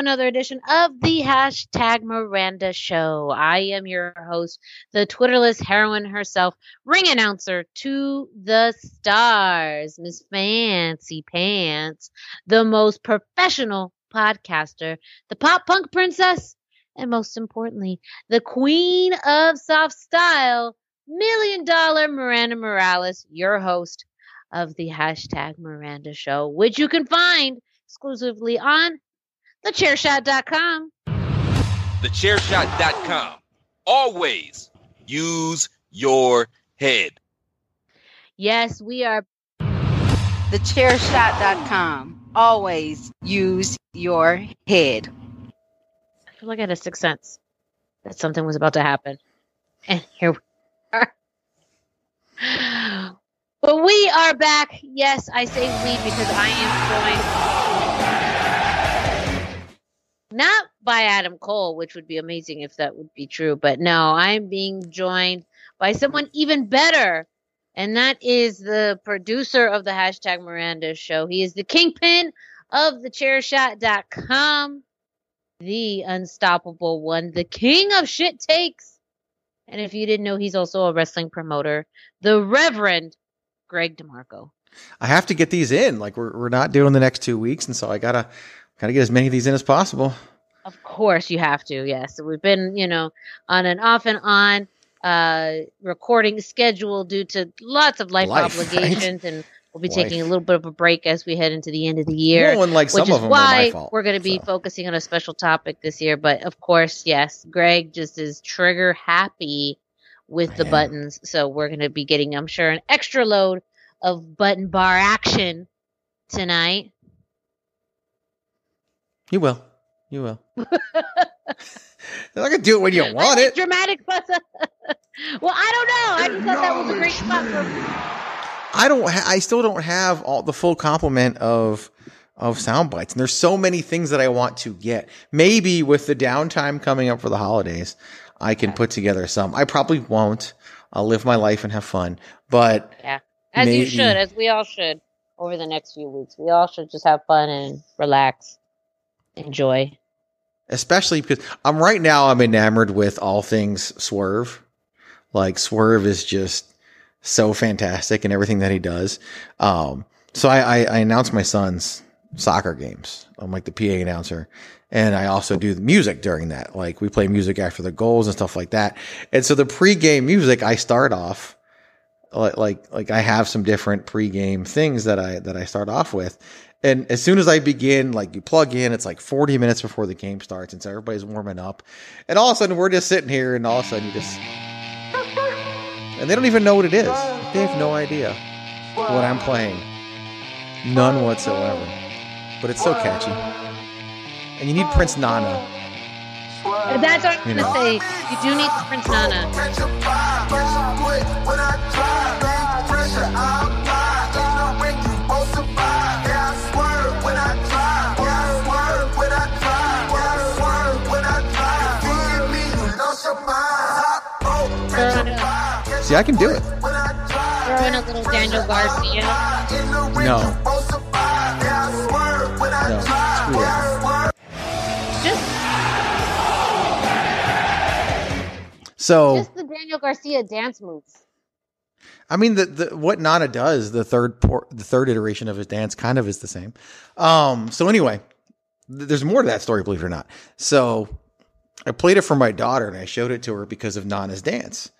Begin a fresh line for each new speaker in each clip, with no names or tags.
another edition of the hashtag Miranda Show. I am your host, the Twitterless heroine herself, ring announcer to the stars, Miss Fancy Pants, the most professional podcaster, the pop punk princess, and most importantly, the queen of soft style, million dollar Miranda Morales, your host of the hashtag Miranda Show, which you can find exclusively on thechairshot.com.
Thechairshot.com. Always use your head.
Yes, we are.
Thechairshot.com. Always use your head.
I feel like I had a sixth sense that something was about to happen. And here we are. But we are back. Yes, I say we because I am joined not by Adam Cole, which would be amazing if that would be true, but no, I'm being joined by someone even better. And that is the producer of the hashtag Miranda show. He is the kingpin of the chairshot.com, the unstoppable one, the king of shit takes. And if you didn't know, he's also a wrestling promoter, the Reverend Greg DeMarco.
I have to get these in. Like we're we're not doing the next two weeks, and so I gotta gotta get as many of these in as possible.
Of course, you have to. Yes, we've been you know on and off and on uh recording schedule due to lots of life,
Life,
obligations,
right?
and we'll be
Life.
taking a little bit of a break as we head into the end of the year.
And like some
which is
of them are my
why
fault,
we're going to be
so.
focusing on a special topic this year. But of course, yes, Greg just is trigger happy with the
Man.
buttons. So we're going to be getting, I'm sure, an extra load of button bar action tonight.
You will. You will. I can do it when you want it.
Dramatic buzz. well, I don't know. I just thought that was a great spot for.
I don't. Ha- I still don't have all the full complement of of sound bites, and there's so many things that I want to get. Maybe with the downtime coming up for the holidays, I can put together some. I probably won't. I'll live my life and have fun, but
Yeah, as you should, as we all should over the next few weeks. We all should just have fun and relax, enjoy.
especially because I'm right now I'm enamored with all things Swerve. Like Swerve is just so fantastic in everything that he does. Um, so I, I, I announce my son's soccer games. I'm like the PA announcer. And I also do the music during that. Like we play music after the goals and stuff like that. And so the pregame music, I start off like, like, like I have some different pregame things that I, that I start off with. And as soon as I begin, like you plug in, it's like 40 minutes before the game starts. And so everybody's warming up. And all of a sudden we're just sitting here and all of a sudden you just, and they don't even know what it is. They have no idea what I'm playing. None whatsoever. But it's so catchy. And you need Prince Nana.
That's what I'm
You
gonna say. You do need Prince Nana.
See, I can do it.
throw in a little Daniel Garcia.
No. No. Screw that.
Just,
So,
just the Daniel Garcia dance moves.
I mean, the, the what Nana does, the third por- the third iteration of his dance, kind of is the same. Um. So anyway, th- there's more to that story, believe it or not. So I played it for my daughter and I showed it to her because of Nana's dance.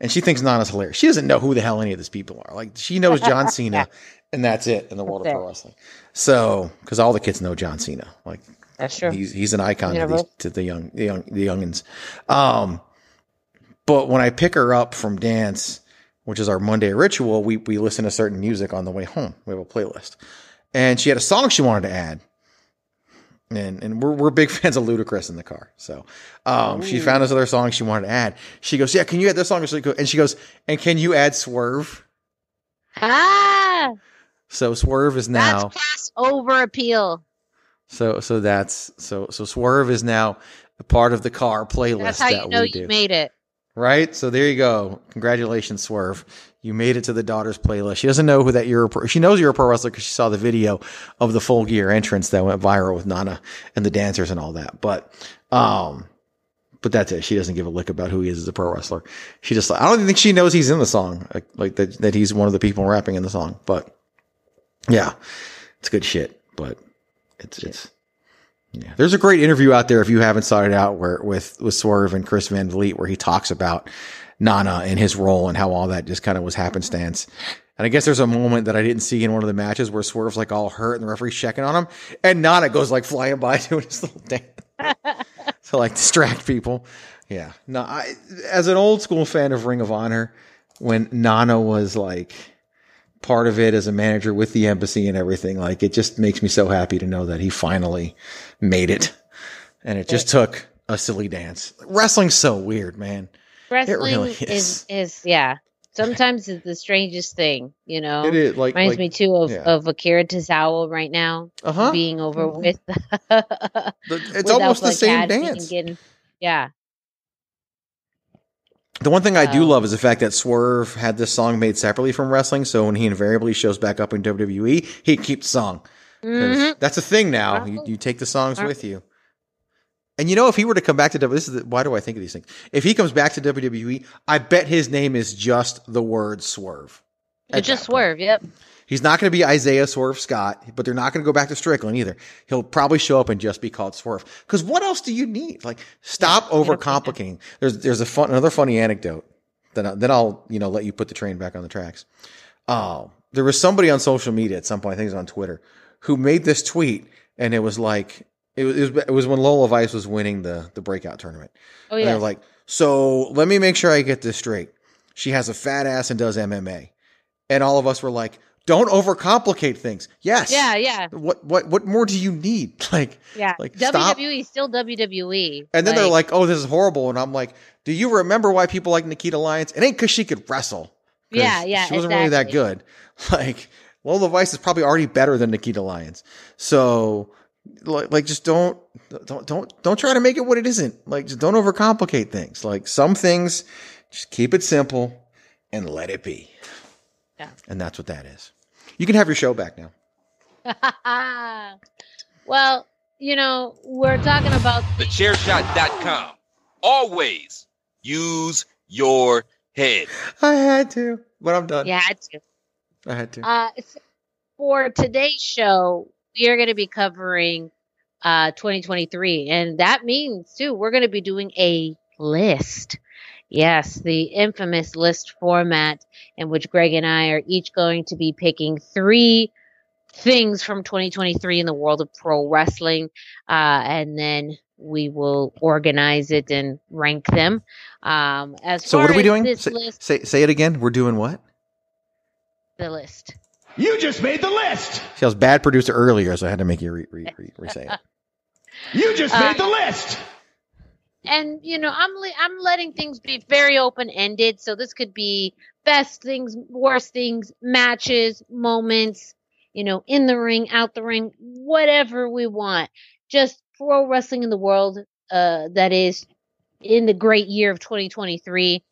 And she thinks Nana's hilarious. She doesn't know who the hell any of these people are. Like she knows John Cena and that's it in the world of pro wrestling. So, because all the kids know John Cena, like
That's true.
he's he's an icon to, these, to the young the young the youngins. Um, but when I pick her up from dance, which is our Monday ritual, we we listen to certain music on the way home. We have a playlist, and she had a song she wanted to add. And and we're we're big fans of Ludacris in the car, so um, she found this other song she wanted to add. She goes, "Yeah, can you add this song?" And she goes, "And can you add Swerve?"
Ah,
So Swerve is now
that's over appeal.
so so that's so so Swerve is now a part of the car playlist
That's how
that
you know
we
you
do.
made it.
Right? So there you go. Congratulations, Swerve. You made it to the daughter's playlist. She doesn't know who that you're. A pro- she knows you're a pro wrestler because she saw the video of the full gear entrance that went viral with Nana and the dancers and all that. But, um, but that's it. She doesn't give a lick about who he is as a pro wrestler. She just, I don't even think she knows he's in the song, like, like that, that he's one of the people rapping in the song. But yeah, it's good shit. But it's, it's, yeah. There's a great interview out there if you haven't sought it out where with, with Swerve and Chris Van Vliet where he talks about Nana and his role and how all that just kind of was happenstance. And I guess there's a moment that I didn't see in one of the matches where Swerve's like all hurt and the referee's checking on him and Nana goes like flying by doing his little dance to like distract people. Yeah. No, I, as an old school fan of Ring of Honor, when Nana was like part of it as a manager with the embassy and everything, like it just makes me so happy to know that he finally made it. And it just took a silly dance. Wrestling's so weird, man.
Wrestling
really
is. is yeah. Sometimes it's the strangest thing, you know.
It is like,
Reminds
like
me too of,
yeah.
of Akira Tozawa right now
uh-huh.
being over
Mhm.
with.
The- it's
with
almost the same dance.
getting- yeah.
The one thing I do love is the fact that Swerve had this song made separately from wrestling. So when he invariably shows back up in WWE, he keeps the song. 'Cause
Mhm.
That's a thing now. You, you take the songs with you. And you know, if he were to come back to WWE, this is the, why do I think of these things? If he comes back to WWE, I bet his name is just the word Swerve.
It's just
point.
swerve. Yep.
He's not going to be Isaiah Swerve Scott, but they're not going to go back to Strickland either. He'll probably show up and just be called Swerve. Because what else do you need? Like, stop overcomplicating. There's there's a fun another funny anecdote. Then I, then I'll you know let you put the train back on the tracks. Oh, there was somebody on social media at some point. I think it was on Twitter who made this tweet, and it was like it was it was, it was when Lola Vice was winning the the breakout tournament.
Oh
And
yeah.
they're like, so let me make sure I get this straight. She has a fat ass and does MMA. And all of us were like, don't overcomplicate things. Yes.
yeah. Yeah.
What what what more do you need? Like
Yeah.
Like.
WWE is still WWE.
and then they're like, "Oh, this is horrible." And I'm like, "Do you remember why people like Nikita Lyons? It ain't cuz she could wrestle.
Yeah, yeah,
She wasn't really that good. Like Lola Vice is probably already better than Nikita Lyons. So like, like just don't don't don't don't try to make it what it isn't. Like just don't overcomplicate things. Like some things just keep it simple and let it be.
Yeah.
And that's what that is. You can have your show back now.
well, you know, we're talking about
TheChairShot.com. Always use your head.
I had to, but I'm done.
yeah. It's,
I had to.
uh, s- for today's show, we are going to be covering uh 2023, and that means too we're going to be doing a list. Yes, the infamous list format in which Greg and I are each going to be picking three things from 2023 in the world of pro wrestling, uh, and then we will organize it and rank them. Um, as
So what are we doing? Say,
list,
say say it again. We're doing what?
the list.
You just made the list.
See, I was bad producer earlier, so I had to make you re, re, re, re say it.
You just
Uh,
made the list.
and you know i'm le- i'm letting things be very open ended so this could be best things worst things matches moments you know in the ring out the ring whatever we want just pro wrestling in the world uh that is in the great year of 2023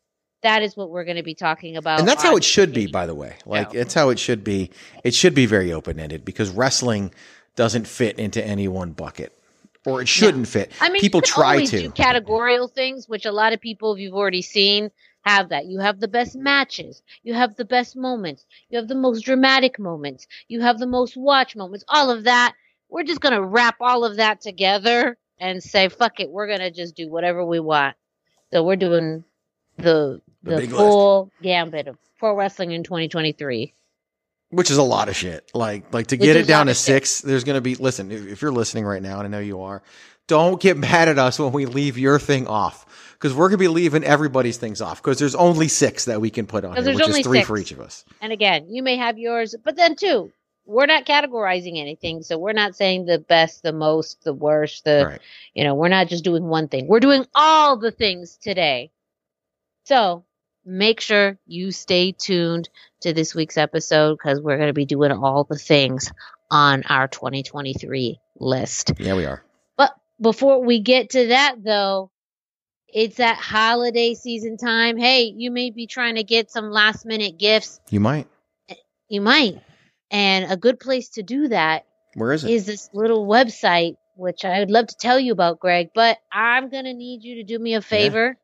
that is what we're going to be talking about
and that's how it should be, by the way. Like
show.
it's how it should be. It should be very open ended because wrestling doesn't fit into any one bucket, or it shouldn't fit.
I mean,
people try to.
do categorical things, which a lot of people, if you've already seen, have that. You have the best matches, you have the best moments, you have the most dramatic moments, you have the most watch moments, all of that. We're just gonna wrap all of that together and say, "Fuck it, we're gonna just do whatever we want." So we're doing the
The
the,
big list.
full gambit of pro wrestling in 2023.
which is a lot of shit. Like, like to
Which
get it down to
of shit.
six, there's going to be, listen, if, you're listening right now, and I know you are, don't get mad at us when we leave your thing off. Cause we're going to be leaving everybody's things off. Cause there's only six that we can put on here, which is three
six.
for each of us.
And again, you may have yours, but then too, we're not categorizing anything. So we're not saying the best, the most, the worst, the
right.
you know, we're not just doing one thing. We're doing all the things today. So make sure you stay tuned to this week's episode because we're going to be doing all the things on our 2023 list.
Yeah, we are.
But before we get to that, though, it's that holiday season time. Hey, you may be trying to get some last minute gifts.
You might.
Eh, you might. And a good place to do that
Where is it?
is this little website, which I would love to tell you about, Greg, but I'm going to need you to do me a favor.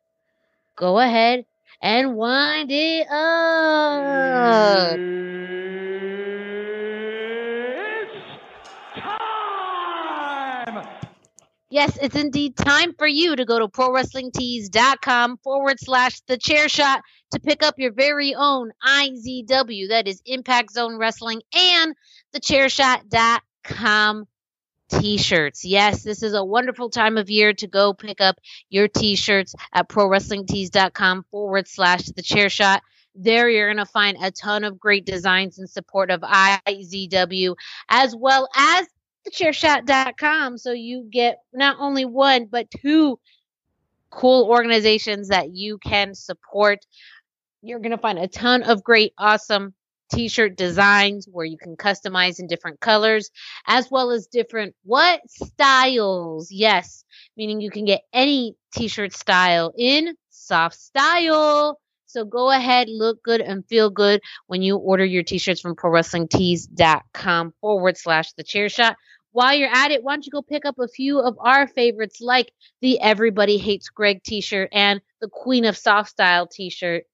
Go ahead and wind it up.
time!
Yes, it's indeed time for you to go to prowrestlingtees.com forward slash the chair shot to pick up your very own IZW, that is Impact Zone Wrestling, and the chairshot.com t shirts. Yes, this is a wonderful time of year to go pick up your t shirts at prowrestlingtees.com forward slash the chair shot. There, you're going to find a ton of great designs in support of IZW, as well as thechairshot.com so you get not only one but two cool organizations that you can support you're going to find a ton of great awesome t-shirt designs where you can customize in different colors as well as different what? Styles yes. Meaning you can get any t-shirt style in soft style. So go ahead look good and feel good when you order your t-shirts from prowrestlingtees.com forward slash the chair shot. While you're at it why don't you go pick up a few of our favorites like the everybody hates greg t-shirt and the queen of soft style t-shirt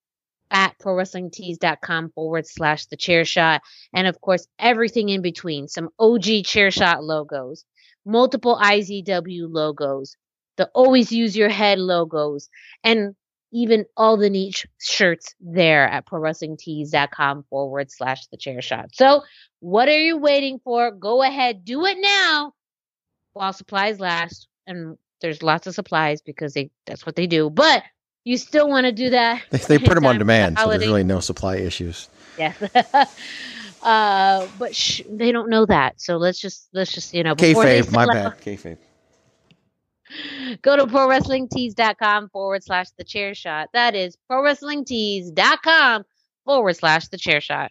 at prowrestlingtees.com forward slash the chair shot and of course everything in between some og chair shot logos multiple izw logos the always use your head logos and even all the niche shirts there at prowrestlingtees.com forward slash the chair shot. So, what are you waiting for? Go ahead, do it now while supplies last. And there's lots of supplies because they that's what they do. But you still want to do that.
They, they put them on
Time for
demand, so there's really no supply issues.
Yes. uh, but sh- they don't know that. So let's just let's just you know before they
Kayfabe, my
sell out-
bad. Kayfabe.
go to prowrestlingtees.com forward slash the chair shot. That is prowrestlingtees.com forward slash the chair shot.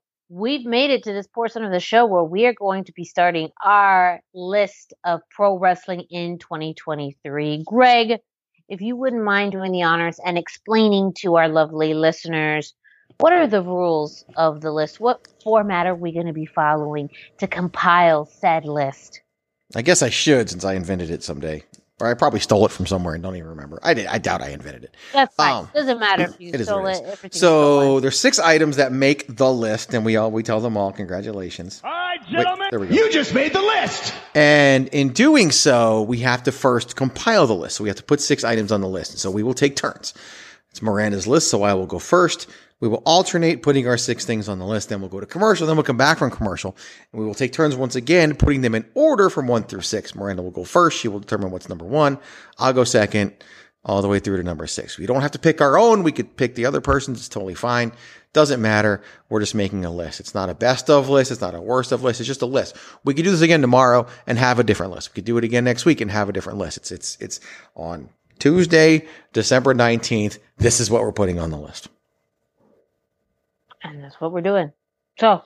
we've made it to this portion of the show where we are going to be starting our list of pro wrestling in 2023. Greg, if you wouldn't mind doing the honors and explaining to our lovely listeners what are the rules of the list? What format are we going to be following to compile said list?
I guess I should since I invented it someday. Or I probably stole it from somewhere and don't even remember. I did. I doubt I invented it.
That's fine.
Um,
Doesn't matter if you
it is
stole
what
it.
it is.
everything's
So there's six items that make the list, and we all we tell them all congratulations.
All right,
Wait,
gentlemen.
there we go.
You just made the list!
And in doing so, we have to first compile the list. So we have to put six items on the list. And So we will take turns. It's Miranda's list, so I will go first. We will alternate putting our six things on the list. Then we'll go to commercial. Then we'll come back from commercial. And we will take turns once again, putting them in order from one through six. Miranda will go first. She will determine what's number one. I'll go second, all the way through to number six. We don't have to pick our own. We could pick the other person's. It's totally fine. Doesn't matter. We're just making a list. It's not a best of list. It's not a worst of list. It's just a list. We could do this again tomorrow and have a different list. We could do it again next week and have a different list. It's, it's, it's on Tuesday, December 19th. This is what we're putting on the list.
And that's what we're doing. So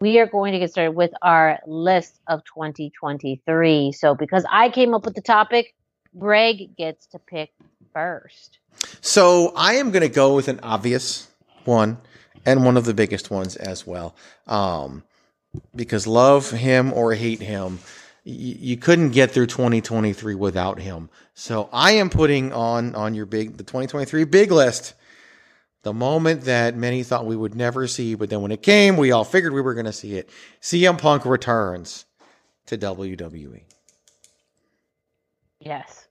we are going to get started with our list of 2023. So, because I came up with the topic, Greg gets to pick first.
So I am going to go with an obvious one and one of the biggest ones as well. Um, because love him or hate him, you couldn't get through 2023 without him. So I am putting on on your big the 2023 big list the moment that many thought we would never see, but then when it came, we all figured we were going to see it. CM Punk returns to WWE.
Yes.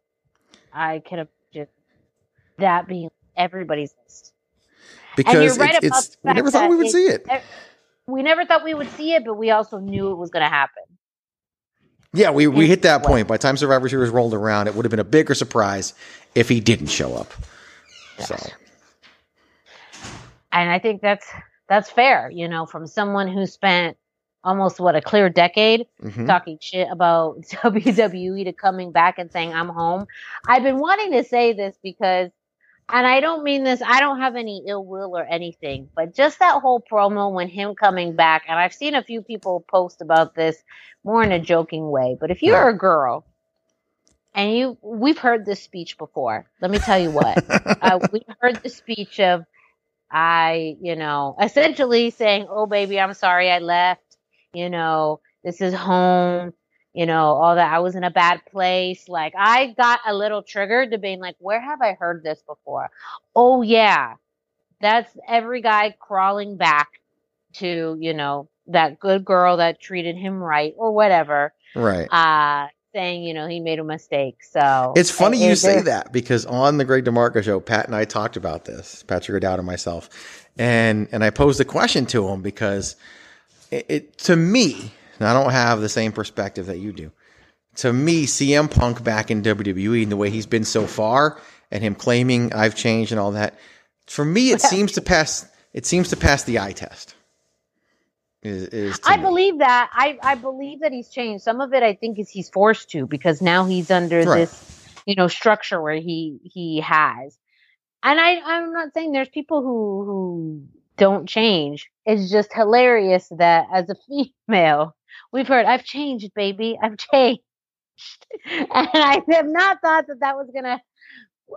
I could have just that being everybody's list.
Because
right
it's, it's we never thought we would
it-
see it.
We never thought we would see it, but we also knew it was going to happen.
Yeah, we, we hit that point. By the time Survivor Series rolled around, it would have been a bigger surprise if he didn't show up. So
and I think that's that's fair, you know, from someone who spent almost what a clear decade
mhm.
talking shit about WWE to coming back and saying I'm home. I've been wanting to say this because and I don't mean this, I don't have any ill will or anything, but just that whole promo when him coming back, and I've seen a few people post about this more in a joking way, but if you're a girl and you we've heard this speech before, let me tell you what. uh, we heard the speech of I, you know, essentially saying, "Oh, baby, I'm sorry I left. You know, this is home. You know, all that. I was in a bad place. Like, I got a little triggered to being like, where have I heard this before? Oh, yeah, that's every guy crawling back to, you know, that good girl that treated him right or whatever.
right.
Uh, saying, you know, he made a mistake. So
It's funny
it-
you
it-
say that because on the Greg DeMarco show, Pat and I talked about this, Patrick O'Dowd and myself, and and I posed the question to him because it, it to me, and I don't have the same perspective that you do. To me, CM Punk back in WWE and the way he's been so far, and him claiming I've changed and all that, for me, it seems to pass. It seems to pass the eye test. Is, is
I believe that. I, I believe that he's changed. Some of it I think is he's forced to because now he's under
Right.
this, you know, structure where he he has. And I I'm not saying there's people who who don't change. It's just hilarious that as a female, we've heard I've changed, baby. I've changed. and I have not thought that that was going to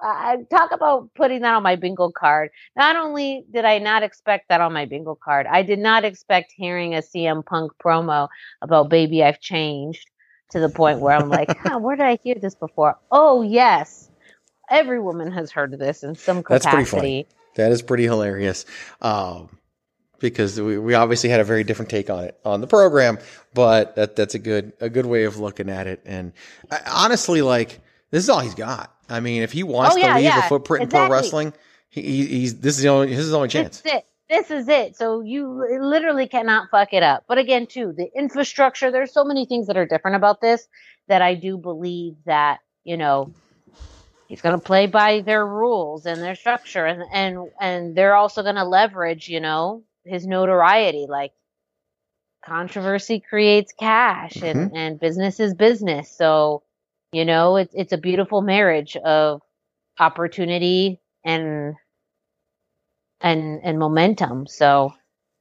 uh, talk about putting that on my bingo card. Not only did I not expect that on my bingo card, I did not expect hearing a CM Punk promo about "Baby, I've changed" to the point where I'm like, huh, "Where did I hear this before?" Oh yes, every woman has heard of this in some capacity.
That's pretty funny. That is pretty hilarious. Um, because we, we obviously had a very different take on it on the program, but that that's a good a good way of looking at it. And I, honestly, like this is all he's got. I mean, if he oh, wants
Oh, yeah,
to leave
yeah,
a footprint in pro wrestling, he, he, he's this is the only this is his only chance.
This is it. This is it. So you literally cannot fuck it up. But again, too, the infrastructure, there's so many things that are different about this that I do believe that, you know, he's going to play by their rules and their structure and and and they're also going to leverage, you know, his notoriety like controversy creates cash and mm-hmm. and business is business. So, you know, it's it's a beautiful marriage of opportunity and and and momentum. So,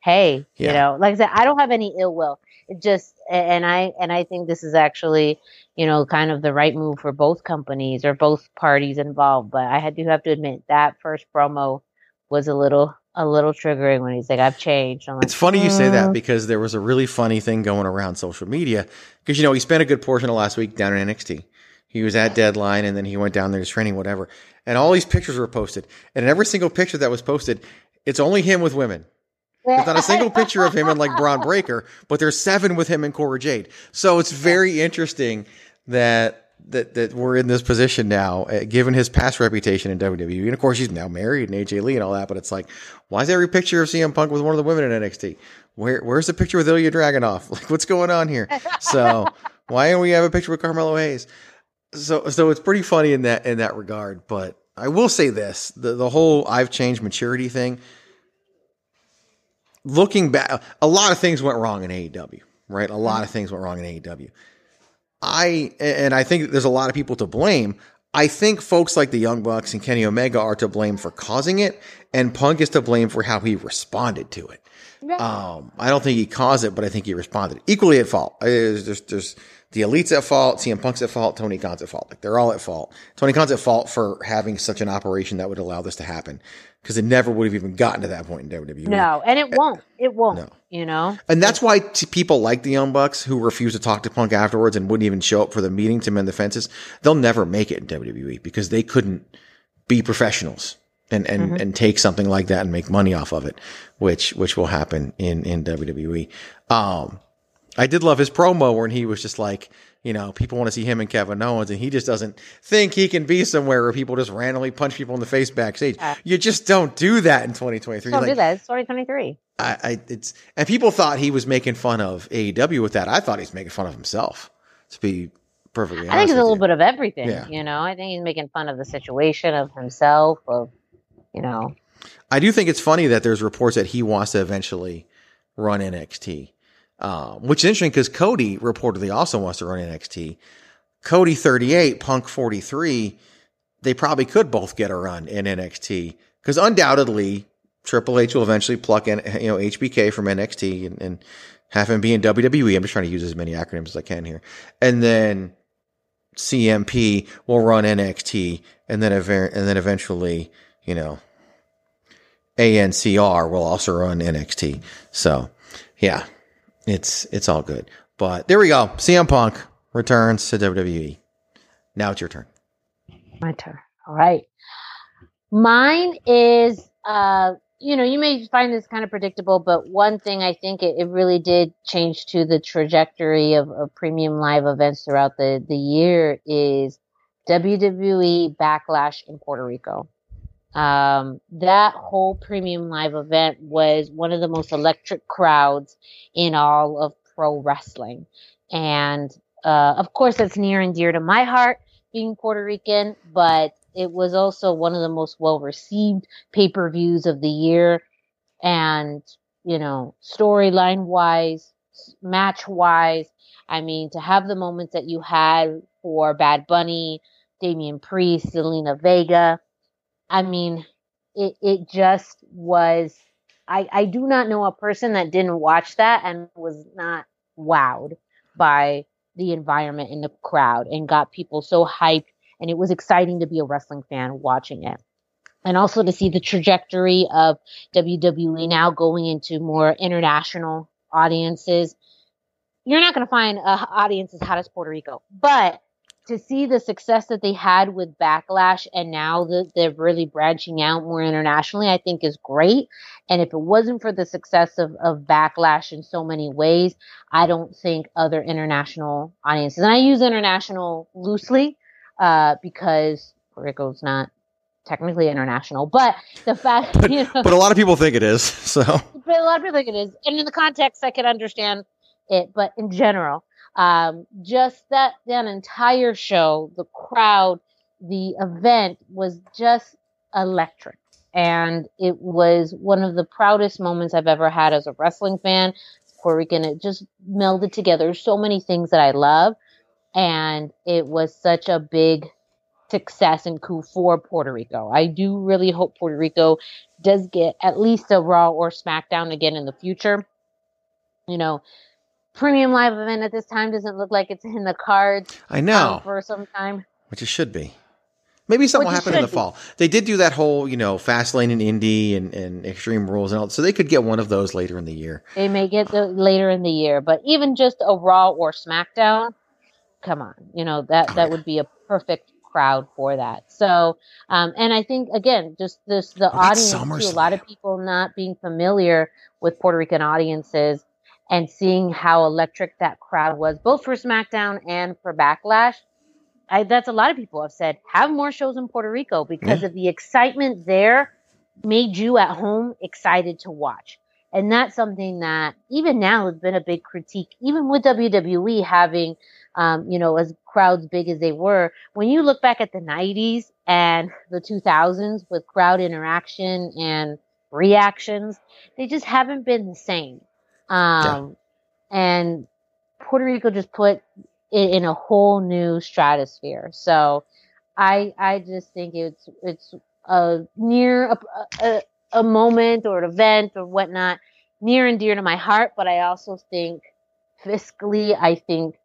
hey,
Yeah.
you know, like I said, I don't have any ill will. It just and I and I think this is actually, you know, kind of the right move for both companies or both parties involved. But I had to have to admit that first promo was a little a little triggering when he's like, "I've changed." Like,
It's funny you say that
"Mm."
because there was a really funny thing going around social media because you know he spent a good portion of last week down in NXT. He was at deadline and then he went down there to training, whatever. And all these pictures were posted. And in every single picture that was posted, it's only him with women. There's not a single picture of him in like Bron Breakker, but there's seven with him and Cora Jade. So it's very interesting that that that we're in this position now, uh, given his past reputation in WWE. And of course, he's now married and AJ Lee and all that. But it's like, why is every picture of CM Punk with one of the women in NXT? Where where's the picture with Ilja Dragunov? Like, what's going on here? So why don't we have a picture with Carmelo Hayes? So so it's pretty funny in that in that regard. But I will say this: the the whole I've changed maturity thing looking back, a lot of things went wrong in AEW, right? A lot of things went wrong in AEW. I and I think there's a lot of people to blame. I think folks like the Young Bucks and Kenny Omega are to blame for causing it, and Punk is to blame for how he responded to it.
Yeah.
Um, I don't think he caused it, but I think he responded equally at fault. There's, there's, there's the elite's at fault, CM Punk's at fault, Tony Khan's at fault. Like they're all at fault. Tony Khan's at fault for having such an operation that would allow this to happen because it never would have even gotten to that point in WWE.
No, and it won't. It won't.
No.
You know.
And that's why t- people like the Young Bucks who refuse to talk to Punk afterwards and wouldn't even show up for the meeting to mend the fences. They'll never make it in WWE because they couldn't be professionals and, and, and take something like that and make money off of it, which, which will happen in, in WWE. Um, I did love his promo when he was just like, you know, people want to see him and Kevin Owens, and he just doesn't think he can be somewhere where people just randomly punch people in the face backstage.
Yeah.
You just don't do that in 2023.
Don't
Like,
do that. It's 2023.
I, I it's and people thought he was making fun of AEW with that. I thought he's making fun of himself. To be perfectly honest,
I think it's a little
you.
bit of everything.
Yeah.
You know, I think he's making fun of the situation, of himself, of you know.
I do think it's funny that there's reports that he wants to eventually run NXT, um, which is interesting because Cody reportedly also wants to run NXT. Cody 38, Punk 43. They probably could both get a run in NXT because undoubtedly Triple H will eventually pluck in, you know, HBK from NXT and, and have him be in WWE. I'm just trying to use as many acronyms as I can here. And then CMP will run NXT and then, ev- and then eventually, you know, ANCR will also run NXT. So yeah, it's, it's all good. But there we go. CM Punk returns to WWE. Now it's your turn.
My turn. All right. Mine is, uh, you know, you may find this kind of predictable, but one thing I think it, it really did change to the trajectory of, of premium live events throughout the, the year is WWE Backlash in Puerto Rico. Um, that whole premium live event was one of the most electric crowds in all of pro wrestling. And, uh, of course, that's near and dear to my heart being Puerto Rican, but it was also one of the most well received pay per views of the year. And, you know, storyline wise, match wise, I mean, to have the moments that you had for Bad Bunny, Damian Priest, Zelina Vega, I mean, it, it just was. I, I do not know a person that didn't watch that and was not wowed by the environment in the crowd and got people so hyped and it was exciting to be a wrestling fan watching it and also to see the trajectory of WWE now going into more international audiences. You're not going to find uh, a audience as hot as Puerto Rico, but to see the success that they had with Backlash and now that they're really branching out more internationally, I think is great. And if it wasn't for the success of, of Backlash in so many ways, I don't think other international audiences, and I use international loosely, uh, because Puerto Rico's not technically international, but the fact, you know,
But a lot of people think it is. So
but a lot of people think it is. And in the context, I can understand it, but in general, um, just that that entire show, the crowd, the event was just electric, and it was one of the proudest moments I've ever had as a wrestling fan. Puerto Rican, it just melded together so many things that I love, and it was such a big success and coup for Puerto Rico. I do really hope Puerto Rico does get at least a Raw or SmackDown again in the future. You know, premium live event at this time doesn't look like it's in the cards
I
um,
know,
for some time.
which it should be. Maybe something will
Which
happen in the
be.
fall. They did do that whole, you know, fast lane and indie and, and extreme rules and all. So they could get one of those later in the year.
They may get the later in the year, but even just a Raw or SmackDown, come on, you know that
Oh,
that
yeah.
would be a perfect crowd for that. So, um, and I think again, just this the audience too. A lot of people not being familiar with Puerto Rican audiences and seeing how electric that crowd was, both for SmackDown and for Backlash. I, that's a lot of people have said have more shows in Puerto Rico because of the excitement there made you at home excited to watch. And that's something that even now has been a big critique, even with WWE having, um, you know, as crowds big as they were. When you look back at the 90s and the 2000s with crowd interaction and reactions, they just haven't been the same. Um, and Puerto Rico just put it in a whole new stratosphere. So I, I just think it's, it's a near a, a, a moment or an event or whatnot near and dear to my heart, but I also think fiscally, I think,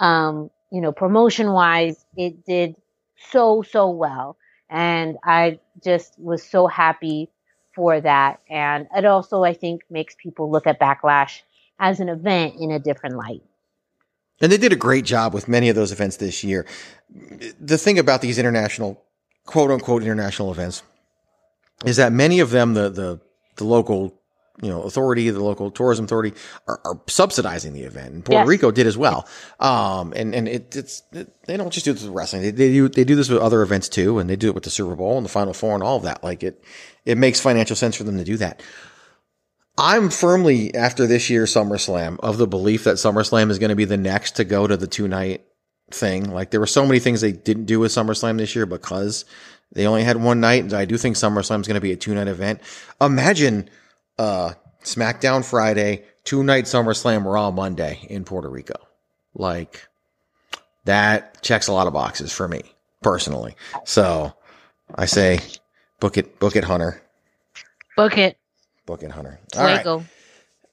um, you know, promotion wise, it did so, so well. And I just was so happy for that. And it also, I think, makes people look at Backlash as an event in a different light.
And they did a great job with many of those events this year. The thing about these international, quote unquote, international events is that many of them, the, the, the local, you know, authority, the local tourism authority are, are subsidizing the event. And Puerto
Yes.
Rico did as well. Um, and, and it, it's, it, they don't just do this with wrestling. They, they do, they do this with other events too. And they do it with the Super Bowl and the Final Four and all of that. Like it, it makes financial sense for them to do that. I'm firmly after this year's SummerSlam of the belief that SummerSlam is going to be the next to go to the two night thing. Like there were so many things they didn't do with SummerSlam this year because they only had one night. And I do think SummerSlam is going to be a two night event. Imagine, uh, SmackDown Friday, two night SummerSlam Raw Monday in Puerto Rico. Like that checks a lot of boxes for me personally. So I say book it, book it, Hunter.
Book it.
Book it, Hunter. All right.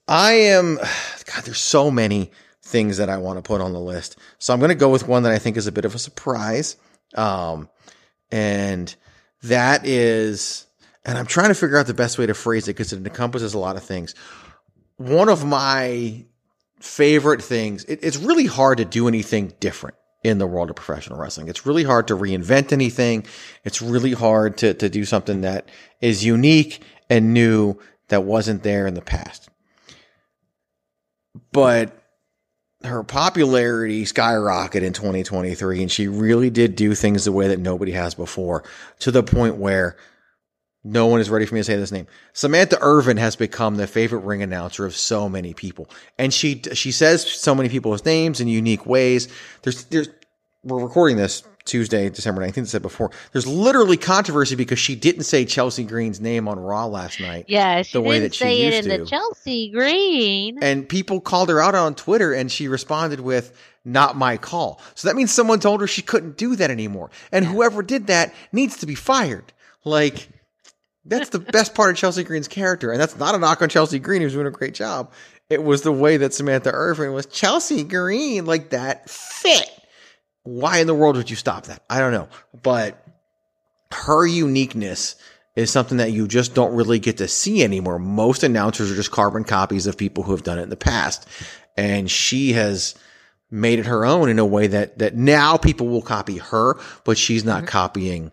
I am, God, there's so many things that I want to put on the list. So I'm going to go with one that I think is a bit of a surprise. Um, and that is, and I'm trying to figure out the best way to phrase it because it encompasses a lot of things. One of my favorite things, it, it's really hard to do anything different in the world of professional wrestling. It's really hard to reinvent anything. It's really hard to, to do something that is unique and new that wasn't there in the past but her popularity skyrocketed in 2023 and she really did do things the way that nobody has before to the point where no one is ready for me to say this name. Samantha Irvin has become the favorite ring announcer of so many people. And she she says so many people's names in unique ways. There's there's we're recording this Tuesday, December 19th. I think said before. There's literally controversy because she didn't say Chelsea Green's name on Raw last night.
Yeah, she
the way
didn't
that she
say it
used
in
to.
the Chelsea Green.
And people called her out on Twitter and she responded with, not my call. So that means someone told her she couldn't do that anymore. And whoever did that needs to be fired. Like, that's the best part of Chelsea Green's character. And that's not a knock on Chelsea Green, who's doing a great job. It was the way that Samantha Irvin was Chelsea Green, like that fit. Why in the world would you stop that? I don't know. But her uniqueness is something that you just don't really get to see anymore. Most announcers are just carbon copies of people who have done it in the past. And she has made it her own in a way that, that now people will copy her, but she's not mm-hmm. copying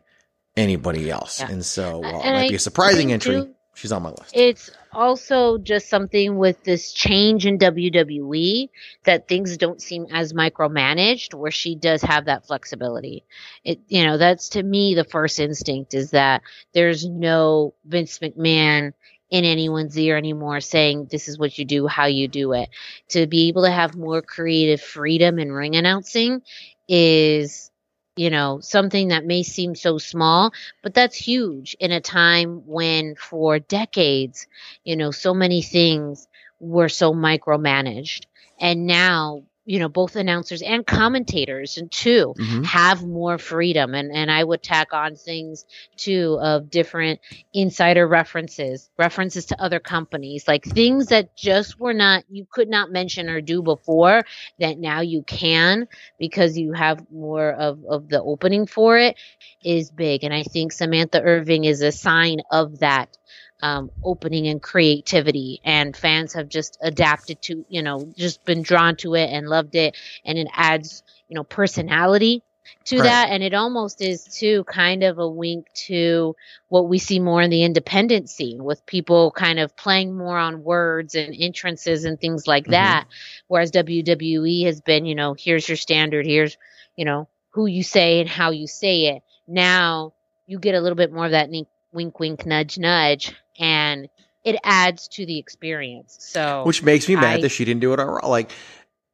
anybody else.
Yeah.
And so, while it might
I
be a surprising entry,
too,
she's on my list.
it's also just something with this change in WWE that things don't seem as micromanaged where she does have that flexibility. It you know, that's to me the first instinct is that there's no Vince McMahon in anyone's ear anymore saying this is what you do, how you do it. To be able to have more creative freedom in ring announcing is you know, something that may seem so small, but that's huge in a time when for decades, you know, so many things were so micromanaged. And now, you know, both announcers and commentators and too
Mhm.
have more freedom. And, and I would tack on things too of different insider references, references to other companies, like things that just were not, you could not mention or do before that now you can because you have more of, of the opening for it is big. And I think Samantha Irvin is a sign of that um, opening and creativity. And fans have just adapted to, you know, just been drawn to it and loved it. And it adds, you know, personality to
Right.
that. And it almost is too kind of a wink to what we see more in the independent scene with people kind of playing more on words and entrances and things like
Mhm.
that. Whereas WWE has been, you know, here's your standard, here's, you know, who you say and how you say it. Now you get a little bit more of that wink, wink, wink, nudge, nudge, and it adds to the experience. So,
Which makes me mad
I-
that she didn't do it on Raw. Like,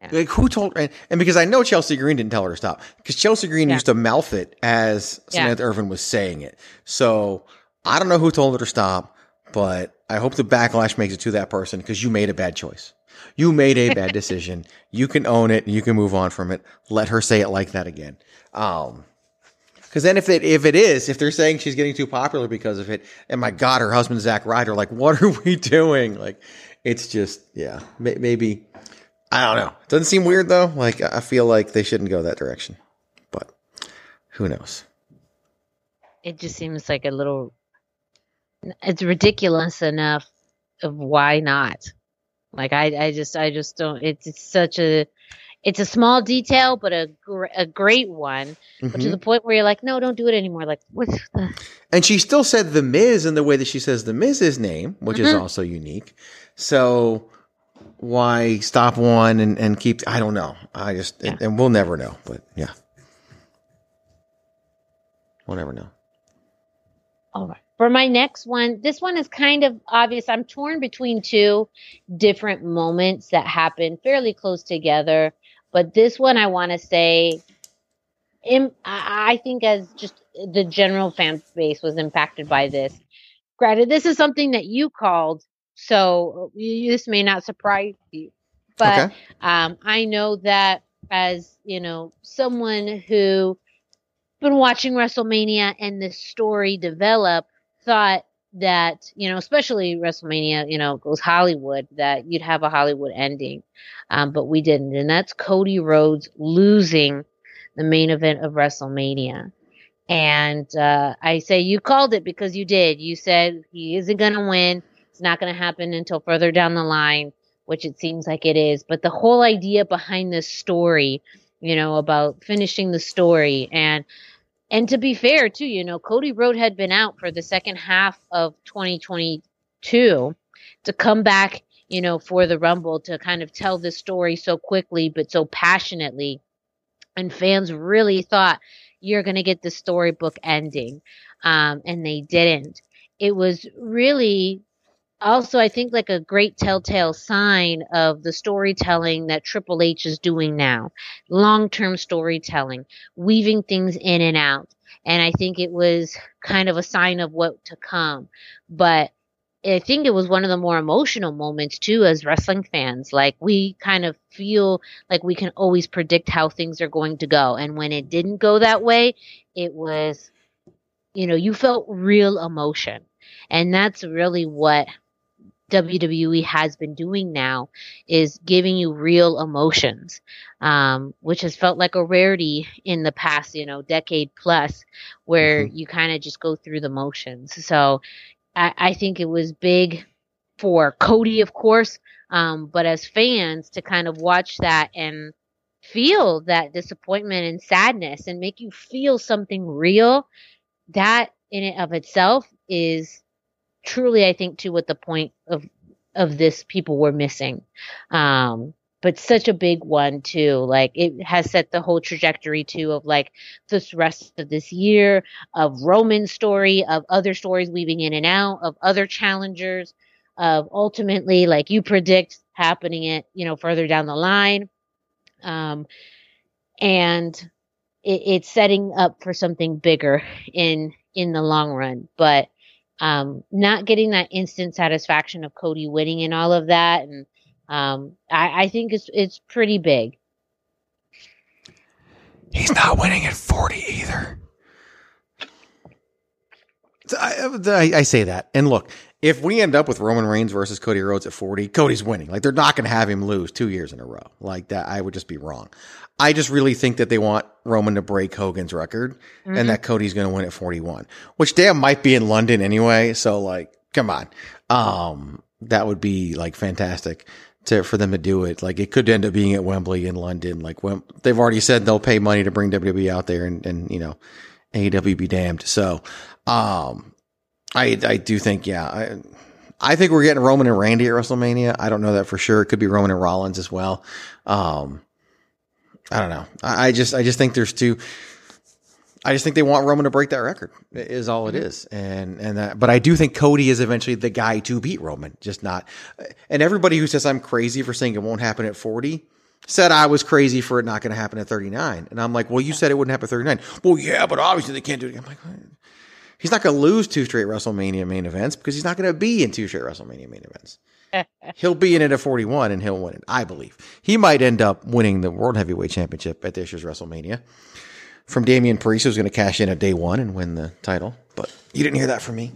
Yeah.
like who told? And, and because I know Chelsea Green didn't tell her to stop, because Chelsea Green
Yeah.
used to mouth it as
Yeah.
Samantha Irvin was saying it. So I don't know who told her to stop, but I hope the backlash makes it to that person because you made a bad choice. You made a bad decision. You can own it. and You can move on from it. Let her say it like that again. Um, because then if it if it is if they're saying she's getting too popular because of it, and my God, her husband Zach Ryder, like what are we doing? Like It's just, yeah, may- maybe. I don't know. Doesn't seem weird though. Like I feel like they shouldn't go that direction, but who knows?
It just seems like a little. It's ridiculous enough of why not. Like I, I just, I just don't. It's, it's such a, it's a small detail, but a gr- a great one. But to
Mhm.
the point where you're like, no, don't do it anymore. Like what the?
And she still said the Miz in the way that she says the Miz's name, which is
Mhm.
also unique. So why stop one and, and keep? I don't know. I just and, and we'll never know. But yeah, we'll never know.
All right. For my next one, this one is kind of obvious. I'm torn between two different moments that happen fairly close together. But this one, I want to say, im- I I think as just the general fan base was impacted by this. Granted, this is something that you called, so you- this may not surprise you. But
Okay.
um, I know that as you know, someone who been watching WrestleMania and this story develop, thought that you know, especially WrestleMania, you know, goes Hollywood, that you'd have a Hollywood ending, um, but we didn't, and that's Cody Rhodes losing the main event of WrestleMania. And uh, I say you called it because you did. You said he isn't going to win. It's not going to happen until further down the line, which it seems like it is. But the whole idea behind this story, you know, about finishing the story and and to be fair too, you know, Cody Rhodes had been out for the second half of 2022 to come back, you know, for the Rumble to kind of tell this story so quickly but so passionately. And fans really thought you're going to get the storybook ending. Um, and they didn't. It was really also, I think, like a great telltale sign of the storytelling that Triple H is doing now long term storytelling, weaving things in and out. And I think it was kind of a sign of what to come. But I think it was one of the more emotional moments too as wrestling fans. Like we kind of feel like we can always predict how things are going to go. And when it didn't go that way, it was, you know, you felt real emotion. And that's really what WWE has been doing now is giving you real emotions, um, which has felt like a rarity in the past, you know, decade plus, where you kind of just go through the motions. So I, I think it was big for Cody, of course, um, but as fans to kind of watch that and feel that disappointment and sadness and make you feel something real, that in and of itself is truly, I think, to what the point of of this people were missing. Um, but such a big one too. Like it has set the whole trajectory too of like this rest of this year of Roman's story, of other stories weaving in and out, of other challengers, of ultimately like you predict happening it, you know, further down the line. Um, and it, it's setting up for something bigger in in the long run. But um, not getting that instant satisfaction of Cody winning and all of that, and um, I, I think it's it's pretty big.
He's not winning at 40 either. I, I, I say that. And look, if we end up with Roman Reigns versus Cody Rhodes at 40, Cody's winning. Like, they're not going to have him lose two years in a row. Like, that, I would just be wrong. I just really think that they want Roman to break Hogan's record
Mhm.
and that Cody's going to win at 41, which damn might be in London anyway. So, like, come on. Um, that would be like fantastic to, for them to do it. Like, it could end up being at Wembley in London. Like, Wem- they've already said they'll pay money to bring WWE out there and, and, you know, AEW be damned. So, um, I, I do think, yeah, I, I think we're getting Roman and Randy at WrestleMania. I don't know that for sure. It could be Roman and Rollins as well. Um, I don't know. I, I just, I just think there's two. I just think they want Roman to break that record. Is all it is, and and that. But I do think Cody is eventually the guy to beat Roman. Just not. And everybody who says I'm crazy for saying it won't happen at 40 said I was crazy for it not going to happen at 39. And I'm like, well, you said it wouldn't happen at 39. Well, yeah, but obviously they can't do it. I'm like, he's not going to lose two straight WrestleMania main events because he's not going to be in two straight WrestleMania main events. he'll be in it at 41 and he'll win it, I believe. He might end up winning the World Heavyweight Championship at this year's WrestleMania from Damian Priest, who's going to cash in at day one and win the title. But you didn't hear that from me.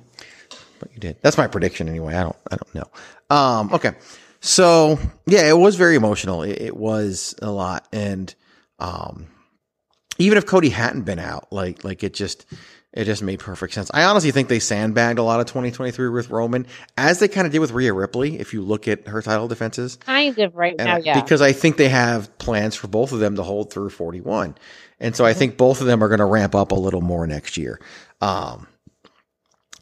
But you did. That's my prediction anyway. I don't I don't know. Um, okay. So yeah, it was very emotional. It, it was a lot, and um, even if Cody hadn't been out, like like it just it just made perfect sense. I honestly think they sandbagged a lot of 2023 with Roman, as they kind of did with Rhea Ripley. If you look at her title defenses,
Kind of right
and
now, yeah.
because I think they have plans for both of them to hold through 41. And so I think both of them are going to ramp up a little more next year. Um,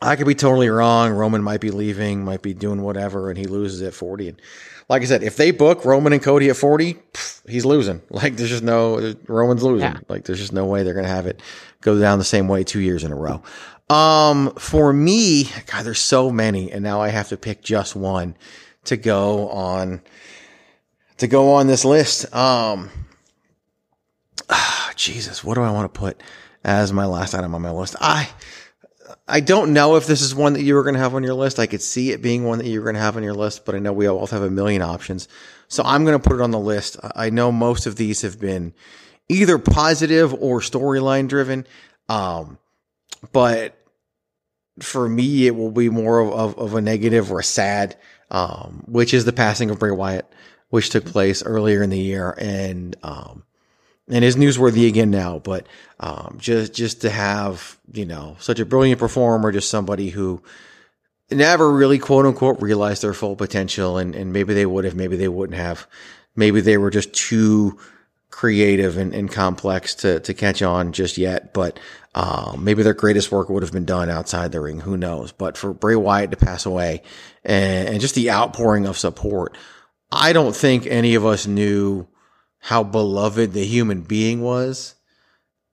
I could be totally wrong. Roman might be leaving, might be doing whatever, and he loses at 40. And like I said, if they book Roman and Cody at 40, pff, he's losing. Like there's just no, Roman's losing.
Yeah.
Like there's just no way they're going to have it go down the same way two years in a row. Um, for me, God, there's so many, and now I have to pick just one to go on to go on this list. Um, ah, Jesus, what do I want to put as my last item on my list? I I don't know if this is one that you were going to have on your list. I could see it being one that you were going to have on your list, but I know we all have a million options. So I'm going to put it on the list. I know most of these have been either positive or storyline driven. Um, but for me, it will be more of, of, of a negative or a sad, um, which is the passing of Bray Wyatt, which took place earlier in the year. And, um, and is newsworthy again now, but, um, just, just to have, you know, such a brilliant performer, just somebody who never really quote unquote realized their full potential. And, and maybe they would have, maybe they wouldn't have, maybe they were just too, creative and, and complex to, to catch on just yet, but um, maybe their greatest work would have been done outside the ring. Who knows? But for Bray Wyatt to pass away and, and just the outpouring of support, I don't think any of us knew how beloved the human being was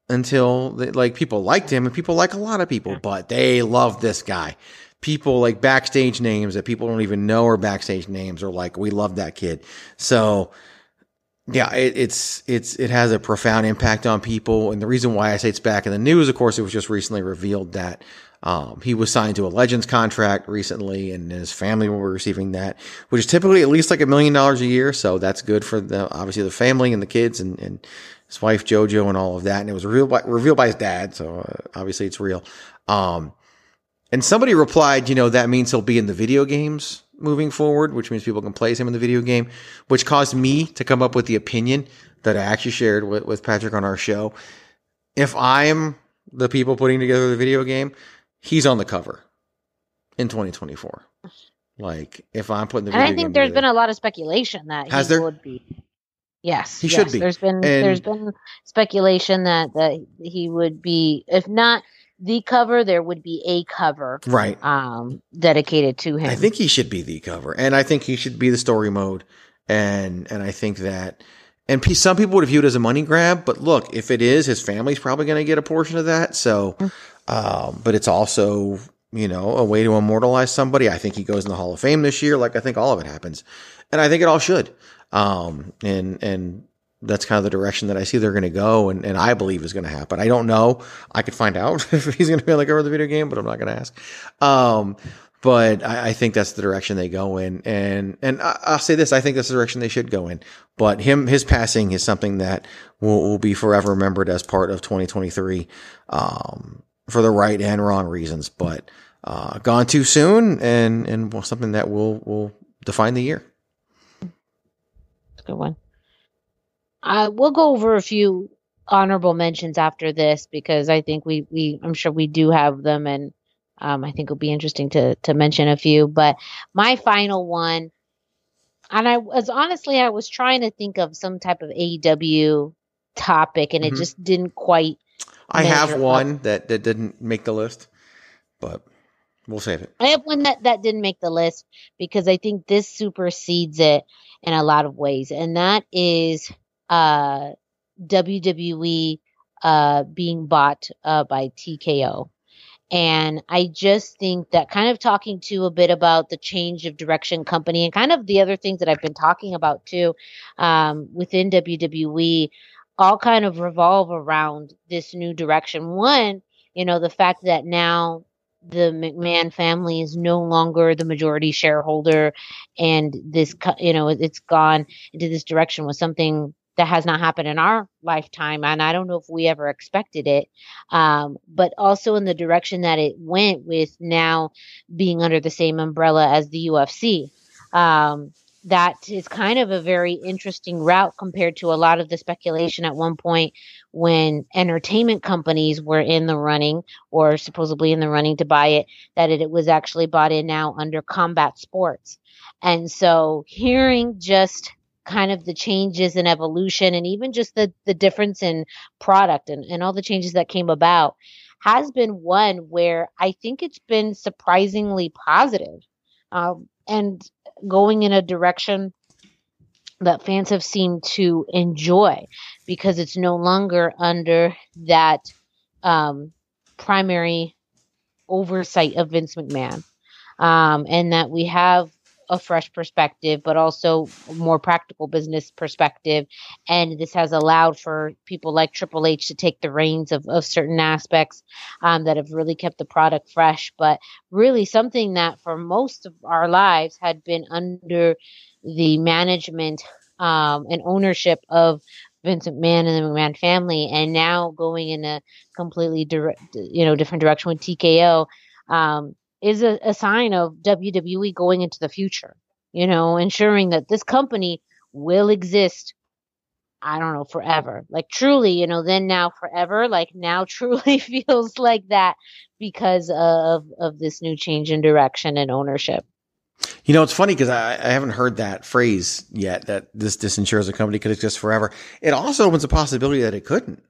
until they, like people liked him and people like a lot of people, but they love this guy. People like backstage names that people don't even know are backstage names are like, we love that kid. So, yeah, it, it's it's it has a profound impact on people, and the reason why I say it's back in the news, of course, it was just recently revealed that um, he was signed to a Legends contract recently, and his family will be receiving that, which is typically at least like a million dollars a year. So that's good for the obviously the family and the kids and, and his wife JoJo and all of that. And it was revealed by, revealed by his dad, so uh, obviously it's real. Um, and somebody replied, you know, that means he'll be in the video games moving forward, which means people can play him in the video game, which caused me to come up with the opinion that I actually shared with, with Patrick on our show. If I'm the people putting together the video game, he's on the cover in 2024. Like if I'm putting the
and I think there's been a lot of speculation that
Has
he
there?
would be. Yes,
He
yes.
should be.
There's been
And-
there's been speculation that that he would be, if not the cover, there would be a cover
right.
um dedicated to him.
I think he should be the cover, and I think he should be the story mode, and and I think that, and some people would view it as a money grab, but look, if it is, his family's probably going to get a portion of that. So, um, but it's also you know a way to immortalize somebody. I think he goes in the Hall of Fame this year, like I think all of it happens, and I think it all should. Um, and and that's kind of the direction that I see they're going to go, and, and I believe is going to happen. I don't know. I could find out if he's going to be like over the video game, but I'm not going to ask. Um, but I, I think that's the direction they go in, and and I, I'll say this: I think that's the direction they should go in. But him, his passing is something that will, will be forever remembered as part of 2023, um, for the right and wrong reasons. But uh, gone too soon, and and something that will will define the year.
That's a good one. Uh, we'll go over a few honorable mentions after this because I think we, we I'm sure we do have them and um, I think it'll be interesting to to mention a few. But my final one, and I was honestly I was trying to think of some type of AEW topic and
Mhm.
it just didn't quite.
I have
up.
one that that didn't make the list, but we'll save it.
I have one that that didn't make the list because I think this supersedes it in a lot of ways, and that is uh, WWE uh, being bought uh, by TKO. And I just think that kind of talking to a bit about the change of direction company and kind of the other things that I've been talking about too um, within WWE all kind of revolve around this new direction. One, you know, the fact that now the McMahon family is no longer the majority shareholder, and this, you know, it's gone into this direction was something that has not happened in our lifetime, and I don't know if we ever expected it. Um, but also in the direction that it went with now being under the same umbrella as the UFC. Um, that is kind of a very interesting route compared to a lot of the speculation at one point when entertainment companies were in the running or supposedly in the running to buy it, that it, was actually bought in now under combat sports. And so hearing just kind of the changes in evolution and even just the, the difference in product and, and all the changes that came about has been one where I think it's been surprisingly positive. Um, and going in a direction that fans have seemed to enjoy because it's no longer under that um, primary oversight of Vince McMahon. Um, and that we have a fresh perspective, but also more practical business perspective. And this has allowed for people like Triple H to take the reins of, of certain aspects um, that have really kept the product fresh. But really, something that for most of our lives had been under the management um, and ownership of Vince McMahon and the McMahon family, and now going in a completely direct, you know, different direction with TKO. Um, is a, a sign of WWE going into the future, you know, ensuring that this company will exist I don't know, forever. Like truly, you know, then now forever, like now truly feels like that because of of this new change in direction and ownership.
You know, it's funny because I, I, haven't heard that phrase yet that this ensures a company could exist forever. It also opens a possibility that it couldn't.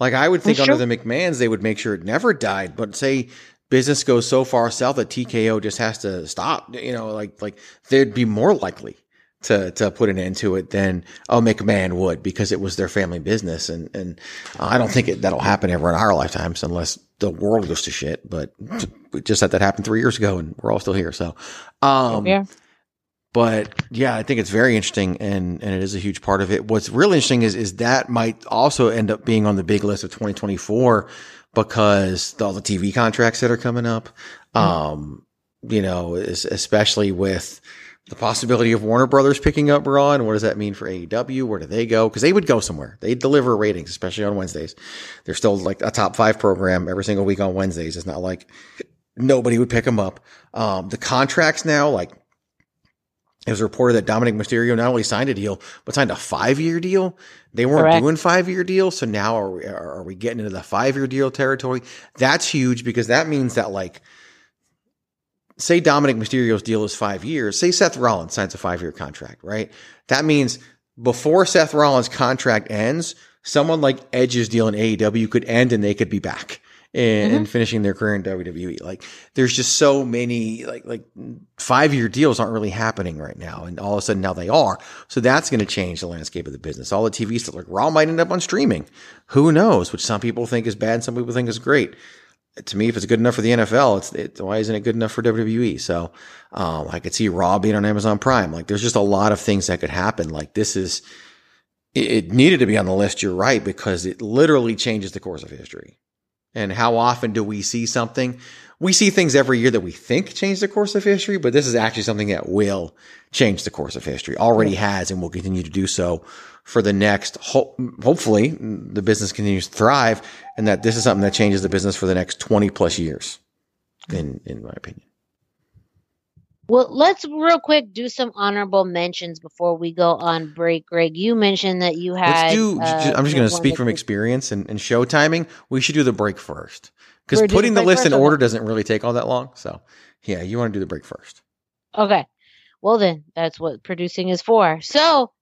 Like I would think sure. under the McMahons, they would make sure it never died. But say business goes so far south that TKO just has to stop. You know, like like they'd be more likely to to put an end to it than oh McMahon would because it was their family business and and I don't think it, that'll happen ever in our lifetimes unless the world goes to shit. But we just had that happen three years ago and we're all still here. So, um, yeah. But yeah, I think it's very interesting and, and it is a huge part of it. What's really interesting is, is that might also end up being on the big list of 2024 because all the TV contracts that are coming up, mm-hmm. um, you know, especially with the possibility of Warner Brothers picking up Raw, and what does that mean for AEW? Where do they go? Because they would go somewhere. They deliver ratings, especially on Wednesdays. They're still like a top five program every single week on Wednesdays. It's not like nobody would pick them up. Um, the contracts now, like it was reported that Dominic Mysterio not only signed a deal, but signed a five year deal. They weren't Correct. doing five year deals. So now are we, are we getting into the five year deal territory? That's huge because that means that like, say Dominic Mysterio's deal is five years. Say Seth Rollins signs a five year contract, right? That means before Seth Rollins' contract ends, someone like Edge's deal in AEW could end and they could be back and, mm-hmm. and, finishing their career in WWE. Like there's just so many like like five year deals aren't really happening right now, and all of a sudden now they are. So that's going to change the landscape of the business. All the TV stuff like Raw might end up on streaming. Who knows? Which some people think is bad, some people think is great. To me, if it's good enough for the NFL, it's it, why isn't it good enough for WWE? So um, I could see Raw being on Amazon Prime. Like there's just a lot of things that could happen. Like this is it needed to be on the list. You're right because it literally changes the course of history. And how often do we see something? We see things every year that we think change the course of history, but this is actually something that will change the course of history, already has, and will continue to do so for the next, ho- hopefully, the business continues to thrive, and that this is something that changes the business for the next 20 plus years, in, in my opinion.
Well, let's real quick do some honorable mentions before we go on break. Greg, you mentioned that you had.
Let's do. Uh, I'm just going to speak from experience and, and, show timing. We should do the break first because putting the, the list in order doesn't really take all that long. So, yeah, you want to do the break first.
Okay. Well, then that's what producing is for. So,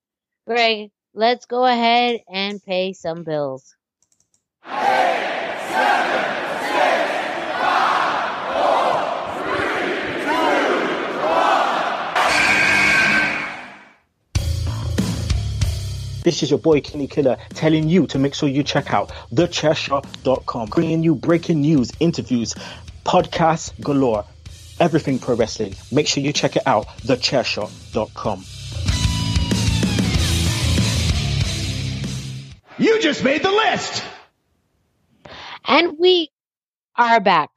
Greg, let's go ahead and pay some bills. Eight, seven,
This is your boy Kenny Killer telling you to make sure you check out thechairshot.com, bringing you breaking news, interviews, podcasts galore, everything pro wrestling. Make sure you check it out, thechairshot.com.
You just made the list.
And we are back.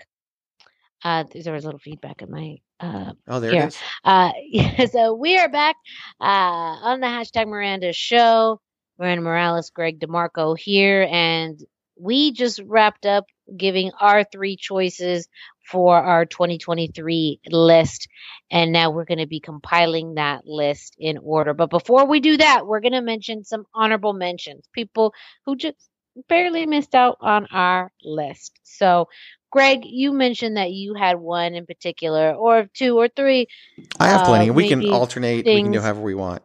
Uh, there was a little feedback in my uh,
oh, there here. it is.
Uh, yeah, so we are back uh, on the hashtag Miranda show. Miranda Morales, Greg DeMarco here, and we just wrapped up giving our three choices for our 2023 list. And now we're going to be compiling that list in order. But before we do that, we're going to mention some honorable mentions, people who just barely missed out on our list. So, Greg, you mentioned that you had one in particular, or two or three.
I have plenty.
uh,
we can alternate. We can do however we want.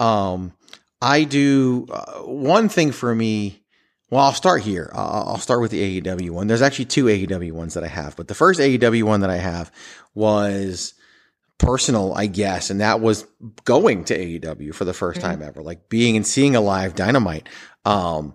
Um, I do uh, one thing for me. Well, I'll start here. I'll, I'll start with the AEW one. There's actually two AEW ones that I have, but the first AEW one that I have was personal, I guess, and that was going to AEW for the 1st
Mhm.
time ever, like being and seeing a live Dynamite. Um,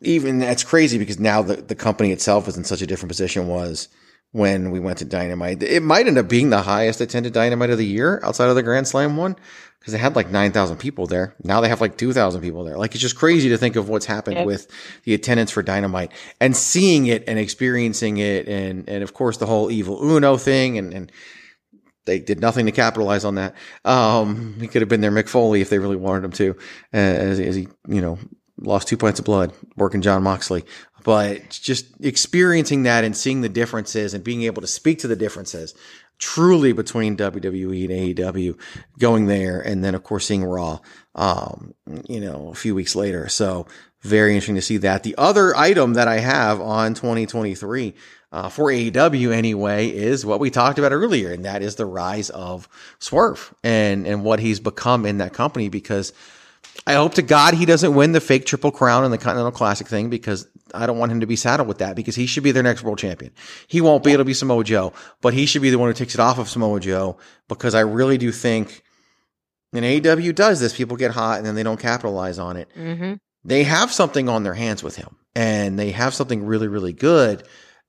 even that's crazy because now the, the company itself is in such a different position was when we went to Dynamite. It might end up being the highest attended Dynamite of the year outside of the Grand Slam one because they had like 9,000 people there. Now they have like 2,000 people there. Like it's just crazy to think of what's happened
Yep.
with the attendance for Dynamite and seeing it and experiencing it. And, and of course the whole evil Uno thing and, and they did nothing to capitalize on that. Um, he could have been there Mick Foley if they really wanted him to, uh, as, as he, you know, lost two pints of blood working Jon Moxley. But just experiencing that and seeing the differences and being able to speak to the differences truly between WWE and AEW going there. And then of course seeing Raw, um, you know, a few weeks later. So very interesting to see that. The other item that I have on 2023 uh, for AEW anyway is what we talked about earlier, and that is the rise of Swerve and and what he's become in that company. Because I hope to God he doesn't win the fake triple crown and the Continental Classic thing because I don't want him to be saddled with that because he should be their next world champion. He won't be; it'll be Samoa Joe, but he should be the one who takes it off of Samoa Joe because I really do think. And AEW does this. People get hot and then they don't capitalize on it
Mm-hmm.
they have something on their hands with him and they have something really, really good.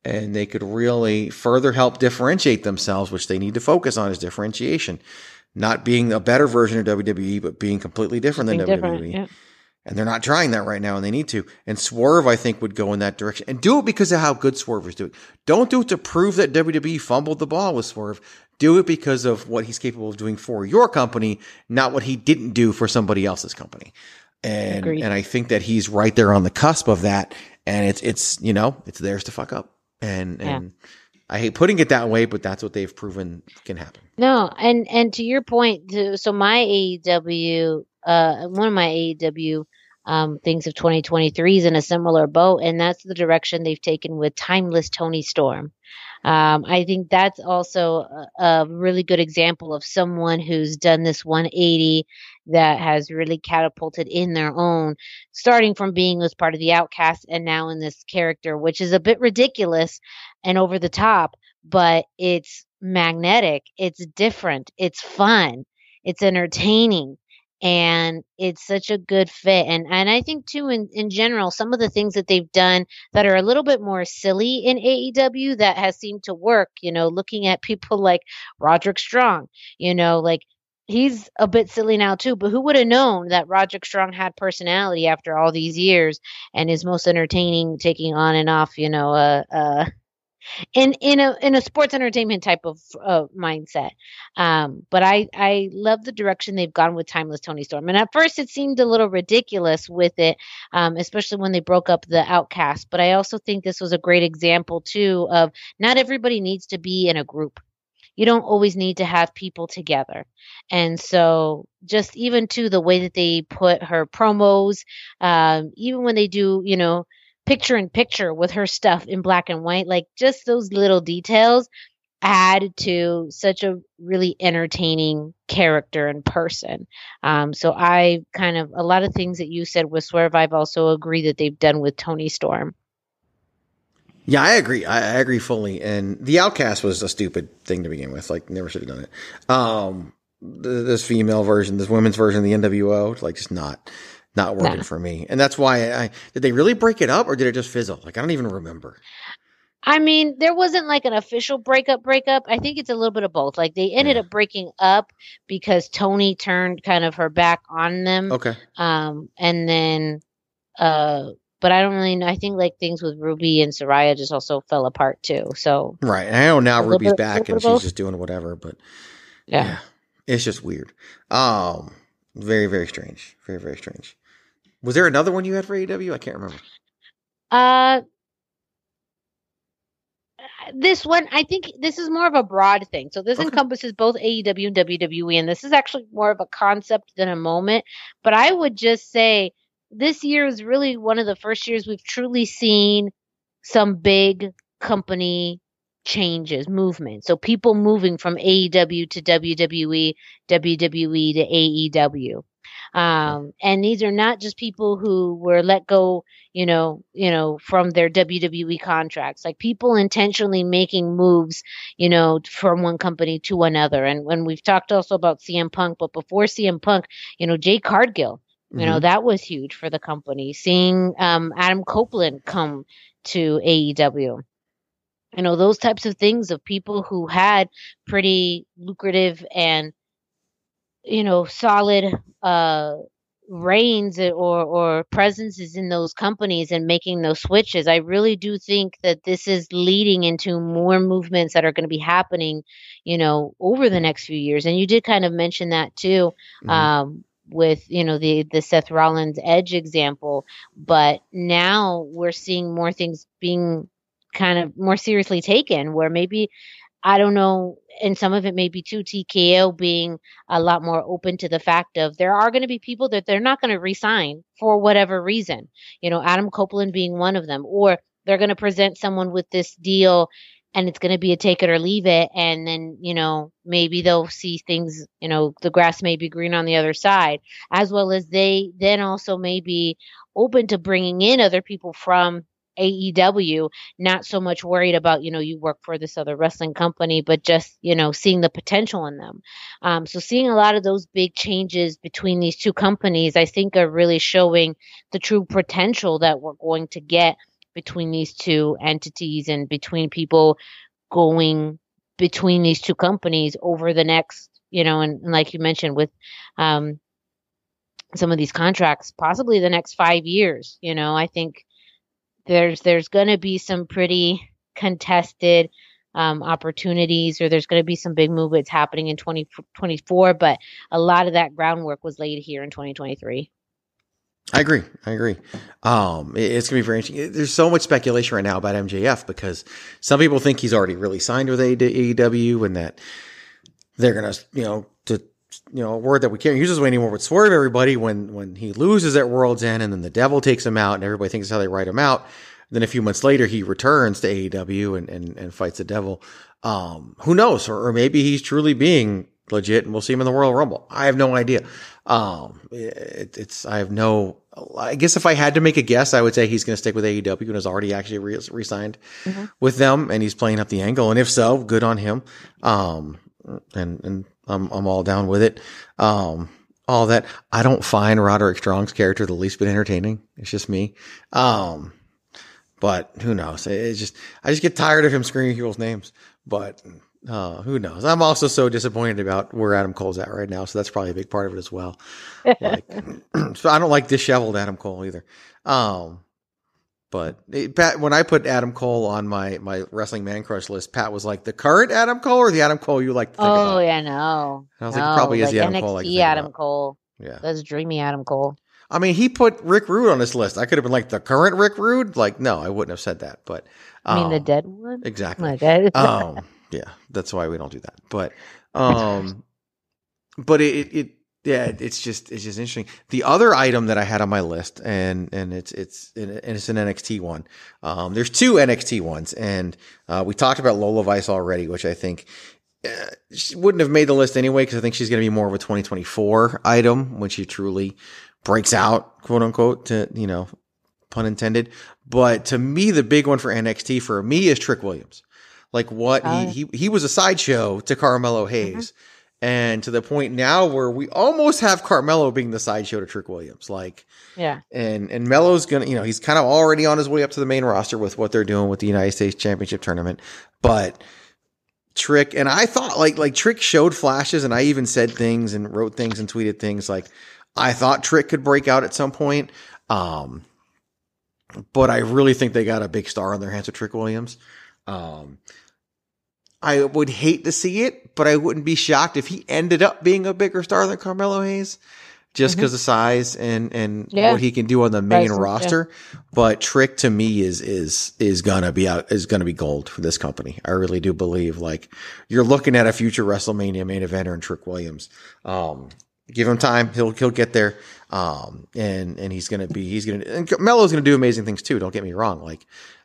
And they could really further help differentiate themselves, which they need to focus on is differentiation. Not being a better version of WWE, but being completely different than
Being
WWE.
Yeah.
And they're not trying that right now, and they need to. And Swerve, I think, would go in that direction. And do it because of how good Swerve is doing. Don't do it to prove that WWE fumbled the ball with Swerve. Do it because of what he's capable of doing for your company, not what he didn't do for somebody else's company. And
Agreed.
and I think that he's right there on the cusp of that. And it's it's you know it's theirs to fuck up. And
Yeah.
and I hate putting it that way, but that's what they've proven can happen.
No, and and to your point, so my AEW, uh, one of my AEW um, things of 2023 is in a similar boat, and that's the direction they've taken with Timeless Toni Storm. Um, I think that's also a, a really good example of someone who's done this 180 that has really catapulted in their own, starting from being as part of the outcast and now in this character, which is a bit ridiculous and over the top, but it's magnetic, it's different, it's fun, it's entertaining and it's such a good fit. And and I think too in in general some of the things that they've done that are a little bit more silly in AEW that has seemed to work you know looking at people like Roderick Strong you know like he's a bit silly now too but who would have known that Roderick Strong had personality after all these years and is most entertaining taking on and off you know uh uh in in a in a sports entertainment type of uh, mindset. Um, but I I love the direction they've gone with Timeless Toni Storm. And at first it seemed a little ridiculous with it, um, especially when they broke up the Outcast. But I also think this was a great example too of not everybody needs to be in a group. You don't always need to have people together. And so just even to the way that they put her promos, um, even when they do, you know, picture in picture with her stuff in black and white, like just those little details add to such a really entertaining character and person. Um, so I kind of a lot of things that you said with Swerve, I've also agree that they've done with Toni Storm.
Yeah, I agree. I, I agree fully. And the Outcast was a stupid thing to begin with. Like, never should have done it. Um, th- this female version, this women's version of the NWO, like, just not, not working
Nah.
for me. And that's why I did they really break it up or did it just fizzle? Like, I don't even remember.
I mean, there wasn't like an official breakup breakup. I think it's a little bit of both. Like they ended
Yeah.
up breaking up because Toni turned kind of her back on them.
Okay.
Um, and then, uh, but I don't really know. I think like things with Ruby and Saraya just also fell apart too. So
Right. And I know now Ruby's
bit-
back and she's just doing whatever, but
yeah.
it's just weird. Um, very, very strange. Very, very strange. Was there another one you had for AEW? I can't remember.
Uh, this one, I think this is more of a broad thing. So this
Okay.
encompasses both AEW and WWE, and this is actually more of a concept than a moment. But I would just say this year is really one of the first years we've truly seen some big company changes, movement. So people moving from AEW to WWE, WWE to AEW. Um, and these are not just people who were let go, you know, you know, from their WWE contracts. Like people intentionally making moves, you know, from one company to another. And when we've talked also about CM Punk, but before CM Punk, you know, Jade Cargill, you know, that was huge for the company. Seeing um, Adam Copeland come to AEW. You know, those types of things of people who had pretty lucrative and, you know, solid uh reigns or or presences in those companies and making those switches. I really do think that this is leading into more movements that are going to be happening, you know, over the next few years. And you did kind of mention that too.
Mhm.
Um with you know the the Seth Rollins Edge example, but now we're seeing more things being kind of more seriously taken where maybe I don't know, and some of it may be too TKO being a lot more open to the fact of there are going to be people that they're not going to resign for whatever reason. You know, Adam Copeland being one of them, or they're going to present someone with this deal and it's going to be a take it or leave it. And then, you know, maybe they'll see things, you know, the grass may be green on the other side, as well as they then also may be open to bringing in other people from AEW, not so much worried about, you know, you work for this other wrestling company, but just, you know, seeing the potential in them. Um, so seeing a lot of those big changes between these two companies, I think are really showing the true potential that we're going to get between these two entities and between people going between these two companies over the next, you know, and, and like you mentioned with, um, some of these contracts, possibly the next five years, you know, I think there's there's going to be some pretty contested um, opportunities, or there's going to be some big movements happening in 2024. But a lot of that groundwork was laid here in 2023.
I agree. I agree. Um, it- it's gonna be very interesting. There's so much speculation right now about MJF because some people think he's already really signed with AEW and that they're gonna, you know, to you know, a word that we can't use this way anymore, but swerve everybody when when he loses at World's End and then the devil takes him out and everybody thinks how they write him out. Then a few months later he returns to AEW and and, and fights the devil. Um, who knows? Or, or maybe he's truly being legit and we'll see him in the Royal Rumble. I have no idea. Um, it, it's, I have no, I guess if I had to make a guess, I would say he's going to stick with AEW and has already actually re- re-signed with them and he's playing up the angle. And if so, good on him. Um, and, and I'm, I'm all down with it. Um, all that. I don't find Roderick Strong's character the least bit entertaining. It's just me. Um, but who knows? It's just, I just get tired of him screaming people's names, but, uh, who knows? I'm also so disappointed about where Adam Cole's at right now. So that's probably a big part of it as well. Like, so I don't like disheveled Adam Cole either. Um, but it, Pat, when I put Adam Cole on my, my wrestling man crush list, Pat was like, the current Adam Cole or the Adam Cole you like to think
Oh
about?
yeah, no.
And I was like,
no,
probably is
like
the Adam
NXT
Cole can
Adam
about.
Cole.
Yeah.
That's dreamy Adam Cole.
I mean, he put Rick Rude on his list. I could have been like the current Rick Rude. Like, no, I wouldn't have said that. But
I mean the
um,
dead one.
Exactly.
My dead.
um, yeah, that's why we don't do that. But, um, but it, it, yeah, it's just, it's just interesting. The other item that I had on my list and, and it's, it's, and it's an NXT one. Um, there's two NXT ones and, uh, we talked about Lola Vice already, which I think, uh, she wouldn't have made the list anyway, because I think she's going to be more of a 2024 item when she truly breaks out, quote unquote, to, you know, pun intended. But to me, the big one for NXT for me is Trick Williams. Like what
Oh,
he, he, he was a sideshow to Carmelo Hayes. And to the point now where we almost have Carmelo being the sideshow to Trick Williams. Like,
yeah.
and and Melo's gonna, you know, he's kind of already on his way up to the main roster with what they're doing with the United States Championship tournament. But Trick and I thought like like Trick showed flashes, and I even said things and wrote things and tweeted things like I thought Trick could break out at some point. Um, but I really think they got a big star on their hands with Trick Williams. Um, I would hate to see it, but I wouldn't be shocked if he ended up being a bigger star than Carmelo Hayes. just because of size and and
Yeah.
what he can do on the main
yeah.
roster. But Trick to me is is is gonna be out is gonna be gold for this company. I really do believe like you're looking at a future WrestleMania main eventer in Trick Williams. Um, give him time, he'll he'll get there. Um, and and he's gonna be he's gonna and Melo's gonna do amazing things too. Don't get me wrong, like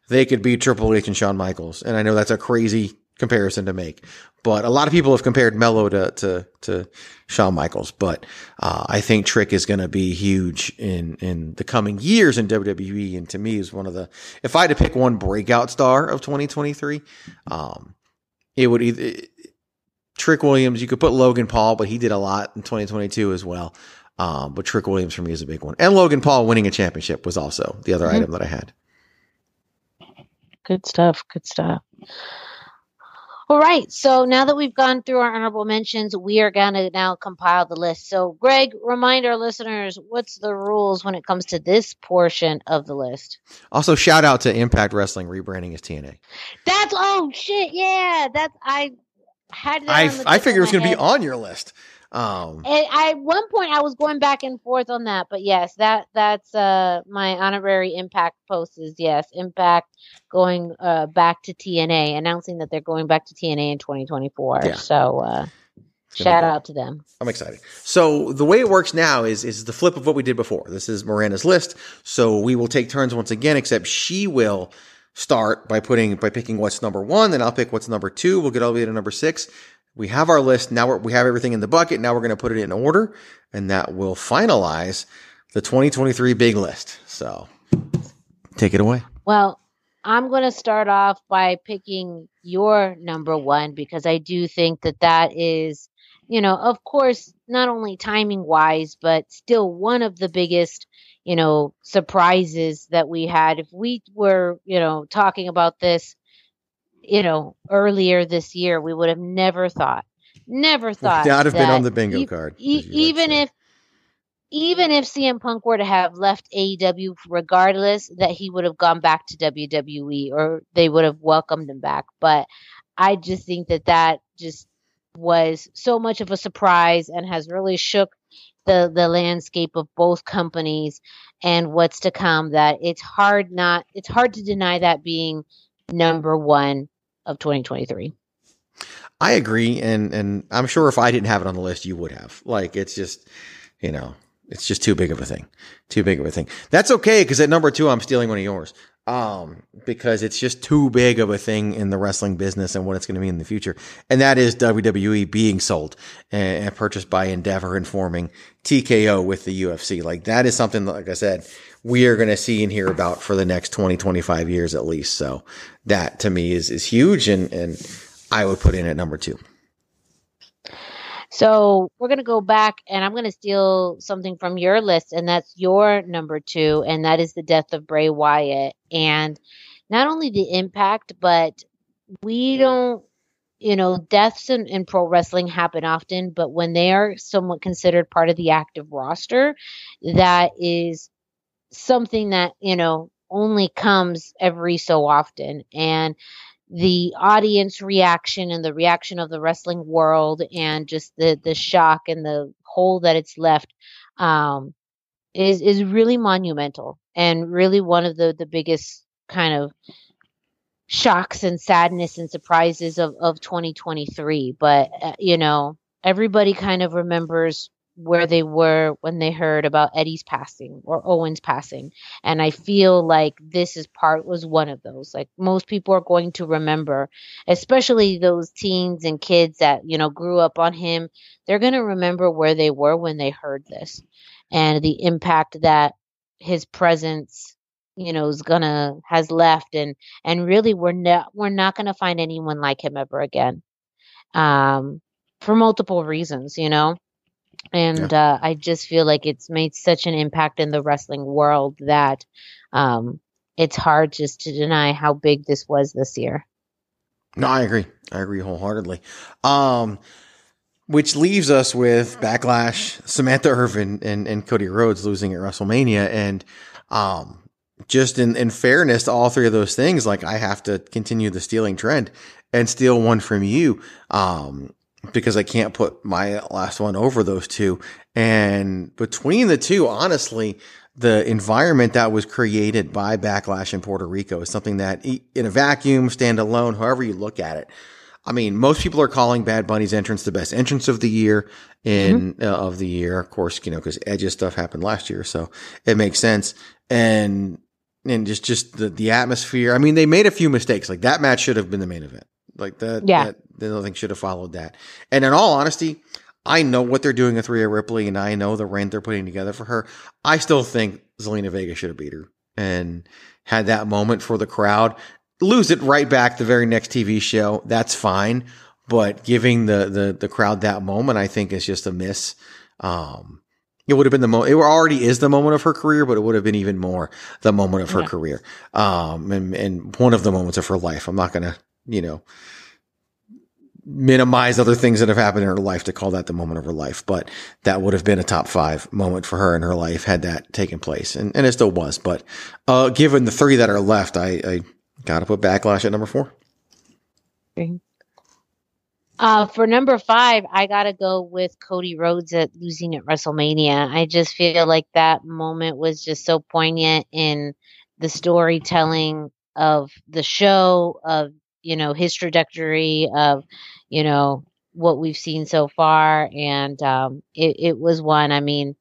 they could be Triple H and Shawn Michaels, and I know that's a crazy comparison to make, but a lot of people have compared Melo to to to Shawn Michaels, but uh, I think Trick is going to be huge in in the coming years in WWE, and to me is one of the if I had to pick one breakout star of 2023, um, it would either. Trick Williams, you could put Logan Paul, but he did a lot in 2022 as well. Um, but Trick Williams for me is a big one. And Logan Paul winning a championship was also the other
Mhm.
item that I had.
Good stuff. Good stuff. All right. So now that we've gone through our honorable mentions, we are going to now compile the list. So, Greg, remind our listeners what's the rules when it comes to this portion of the list.
Also, shout out to Impact Wrestling rebranding as TNA.
That's oh shit, yeah. That's I had that
I,
on the
I figured it was going to be on your list. Um,
And I, at one point, I was going back and forth on that, but yes, that that's uh my honorary Impact post is yes, Impact going uh back to TNA, announcing that they're going back to TNA in 2024.
Yeah.
So uh, shout out to them.
I'm excited. So the way it works now is is the flip of what we did before. This is Miranda's list. So we will take turns once again, except she will start by putting by picking what's number one, then I'll pick what's number two. We'll get all the way to number six. We have our list now. We have everything in the bucket. Now we're going to put it in order, and that will finalize the 2023 big list. So take it away.
Well, I'm going to start off by picking your number one because I do think that that is, you know, of course, not only timing wise, but still one of the biggest, you know, surprises that we had. If we were, you know, talking about this, you know, earlier this year, we would have never thought, never thought
Not have been on the bingo
e-
card.
e-
as you like to
even if even if CM Punk were to have left AEW regardless, that he would have gone back to WWE or they would have welcomed him back. But I just think that that just was so much of a surprise and has really shook the the landscape of both companies and what's to come that it's hard not it's hard to deny that being number 1 of 2023.
I agree, and and I'm sure if I didn't have it on the list, you would have. Like it's just, you know, it's just too big of a thing, too big of a thing. That's okay because at number two, I'm stealing one of yours, um, because it's just too big of a thing in the wrestling business and what it's going to be in the future, and that is WWE being sold and, and purchased by Endeavor and forming TKO with the UFC. Like that is something, like I said, we are going to see and hear about for the next 20, 25 years at least. So that to me is is huge, and and I would put in at number two.
So we're going to go back and I'm going to steal something from your list, and that's your number two, and that is the death of Bray Wyatt. And not only the impact, but we don't, you know, deaths in, in pro wrestling happen often, but when they are somewhat considered part of the active roster, that is something that, you know, only comes every so often. And the audience reaction and the reaction of the wrestling world and just the the shock and the hole that it's left um is is really monumental and really one of the the biggest kind of shocks and sadness and surprises of of 2023 but uh, you know everybody kind of remembers where they were when they heard about Eddie's passing or Owen's passing. And I feel like this is part was one of those. Like most people are going to remember especially those teens and kids that you know grew up on him. They're going to remember where they were when they heard this and the impact that his presence you know is gonna has left. And and really we're not we're not gonna find anyone like him ever again um for multiple reasons you know and uh, I just feel like it's made such an impact in the wrestling world that um, it's hard just to deny how big this was this year.
No, I agree. I agree wholeheartedly. Um, which leaves us with Backlash, Samantha Irvin, and, and Cody Rhodes losing at WrestleMania. And um, just in, in fairness to all three of those things, like I have to continue the stealing trend and steal one from you. Um, because I can't put my last one over those two. And between the two, honestly, the environment that was created by Backlash in Puerto Rico is something that in a vacuum, standalone, however you look at it. I mean, most people are calling Bad Bunny's entrance the best entrance of the year in, mm-hmm. uh, of the year. Of course, you know, cause Edge's stuff happened last year. So it makes sense. And, and just, just the, the atmosphere. I mean, they made a few mistakes. Like that match should have been the main event. Like that,
yeah.
that, the other thing should have followed that. And in all honesty, I know what they're doing with Rhea Ripley and I know the rent they're putting together for her. I still think Zelina Vega should have beat her and had that moment for the crowd. Lose it right back the very next TV show. That's fine. But giving the, the, the crowd that moment, I think is just a miss. Um, it would have been the moment. It already is the moment of her career, but it would have been even more the moment of her yeah. career. Um, and, and one of the moments of her life. I'm not going to, you know, minimize other things that have happened in her life to call that the moment of her life. But that would have been a top five moment for her in her life had that taken place. And, and it still was. But, uh, given the three that are left, I, I got to put backlash at number four.
Uh, for number five, I gotta go with Cody Rhodes at losing at WrestleMania. I just feel like that moment was just so poignant in the storytelling of the show, of you know his trajectory of you know what we've seen so far and um, it, it was one i mean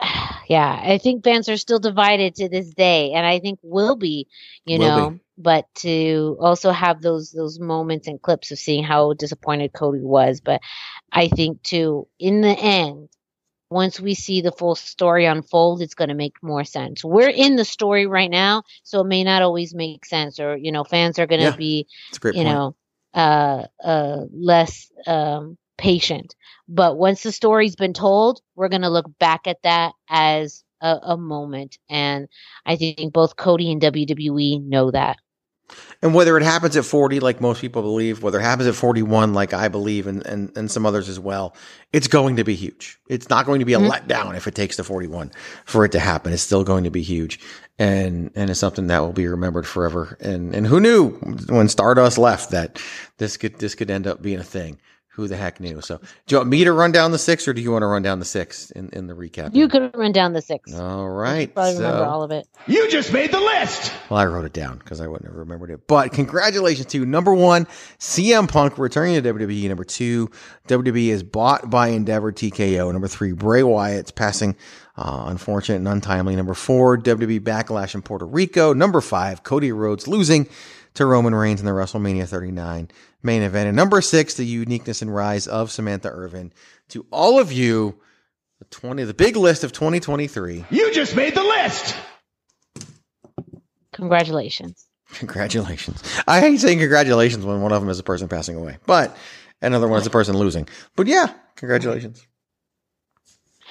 yeah i think fans are still divided to this day and i think will be you will know be. but to also have those those moments and clips of seeing how disappointed cody was but i think too in the end once we see the full story unfold, it's going to make more sense. We're in the story right now, so it may not always make sense, or you know, fans are going to yeah, be, you point. know, uh, uh, less um, patient. But once the story's been told, we're going to look back at that as a, a moment, and I think both Cody and WWE know that.
And whether it happens at 40, like most people believe, whether it happens at 41, like I believe, and, and, and some others as well, it's going to be huge. It's not going to be a mm-hmm. letdown if it takes the 41 for it to happen. It's still going to be huge. And, and it's something that will be remembered forever. And, and who knew when Stardust left that this could, this could end up being a thing who the heck knew? So, do you want me to run down the six, or do you want to run down the six in, in the recap?
You could run down the six.
All right.
Probably so, remember all of it.
You just made the list.
Well, I wrote it down because I wouldn't have remembered it. But congratulations to number one, CM Punk returning to WWE. Number two, WWE is bought by Endeavor TKO. Number three, Bray Wyatt's passing. Uh, unfortunate and untimely. Number four, WWE Backlash in Puerto Rico. Number five, Cody Rhodes losing to Roman Reigns in the WrestleMania 39 main event. And number six, the uniqueness and rise of Samantha Irvin. To all of you, the 20, the big list of 2023.
You just made the list.
Congratulations.
Congratulations. I hate saying congratulations when one of them is a person passing away, but another one is a person losing. But yeah, congratulations.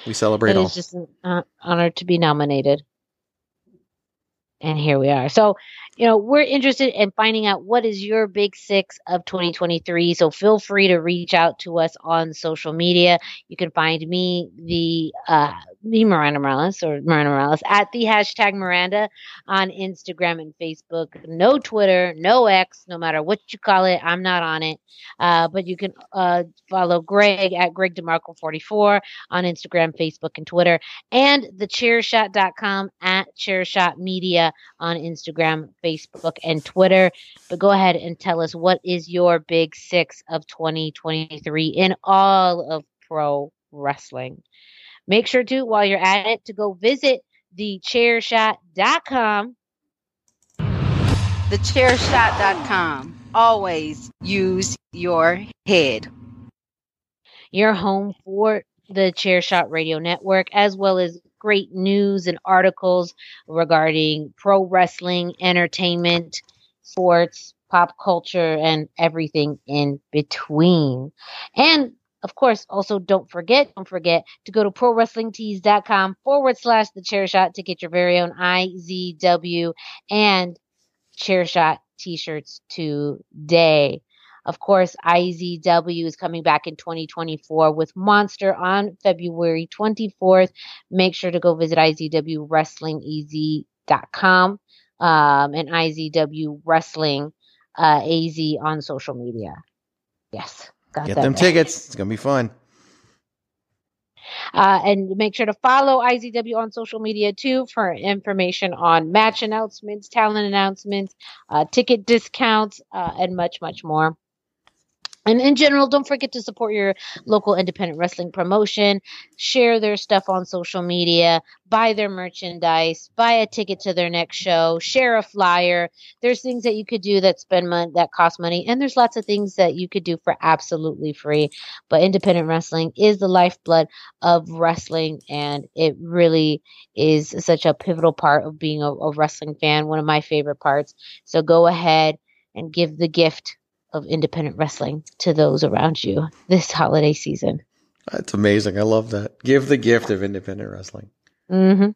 We celebrate all.
It's just an uh, honor to be nominated. And here we are. So you know, we're interested in finding out what is your big six of 2023. So feel free to reach out to us on social media. You can find me, the uh, the Miranda Morales or Miranda Morales at the hashtag Miranda on Instagram and Facebook. No Twitter, no X, no matter what you call it. I'm not on it. Uh, but you can uh, follow Greg at Greg DeMarco44 on Instagram, Facebook, and Twitter, and the chairshot.com at chairshot media on Instagram, Facebook, and Twitter. But go ahead and tell us what is your big six of 2023 in all of pro wrestling. Make sure to, while you're at it, to go visit thechairshot.com.
Thechairshot.com. Always use your head.
Your home for the Chairshot Radio Network, as well as great news and articles regarding pro wrestling, entertainment, sports, pop culture, and everything in between. And of course, also don't forget, don't forget to go to prowrestlingtees.com forward slash the chair shot to get your very own IZW and chair shot t-shirts today. Of course, IZW is coming back in 2024 with Monster on February 24th. Make sure to go visit IZWWrestlingAZ.com um, and IZW Wrestling uh, AZ on social media. Yes.
Get them tickets. It's gonna be fun.
Uh, and make sure to follow IZW on social media too for information on match announcements, talent announcements, uh, ticket discounts, uh, and much, much more. And in general, don't forget to support your local independent wrestling promotion. Share their stuff on social media, buy their merchandise, buy a ticket to their next show, share a flyer. There's things that you could do that spend money, that cost money, and there's lots of things that you could do for absolutely free. But independent wrestling is the lifeblood of wrestling, and it really is such a pivotal part of being a, a wrestling fan. One of my favorite parts. So go ahead and give the gift of independent wrestling to those around you this holiday season.
That's amazing. I love that. Give the gift of independent wrestling.
Mm-hmm.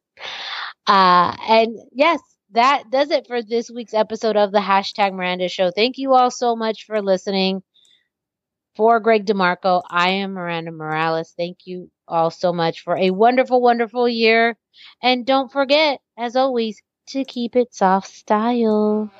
Uh, and yes, that does it for this week's episode of the hashtag Miranda Show. Thank you all so much for listening. For Greg DeMarco, I am Miranda Morales. Thank you all so much for a wonderful, wonderful year. And don't forget, as always, to keep it soft style.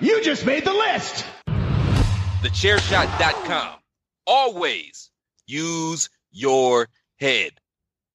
You just made the list.
TheChairShot.com. Always use your head.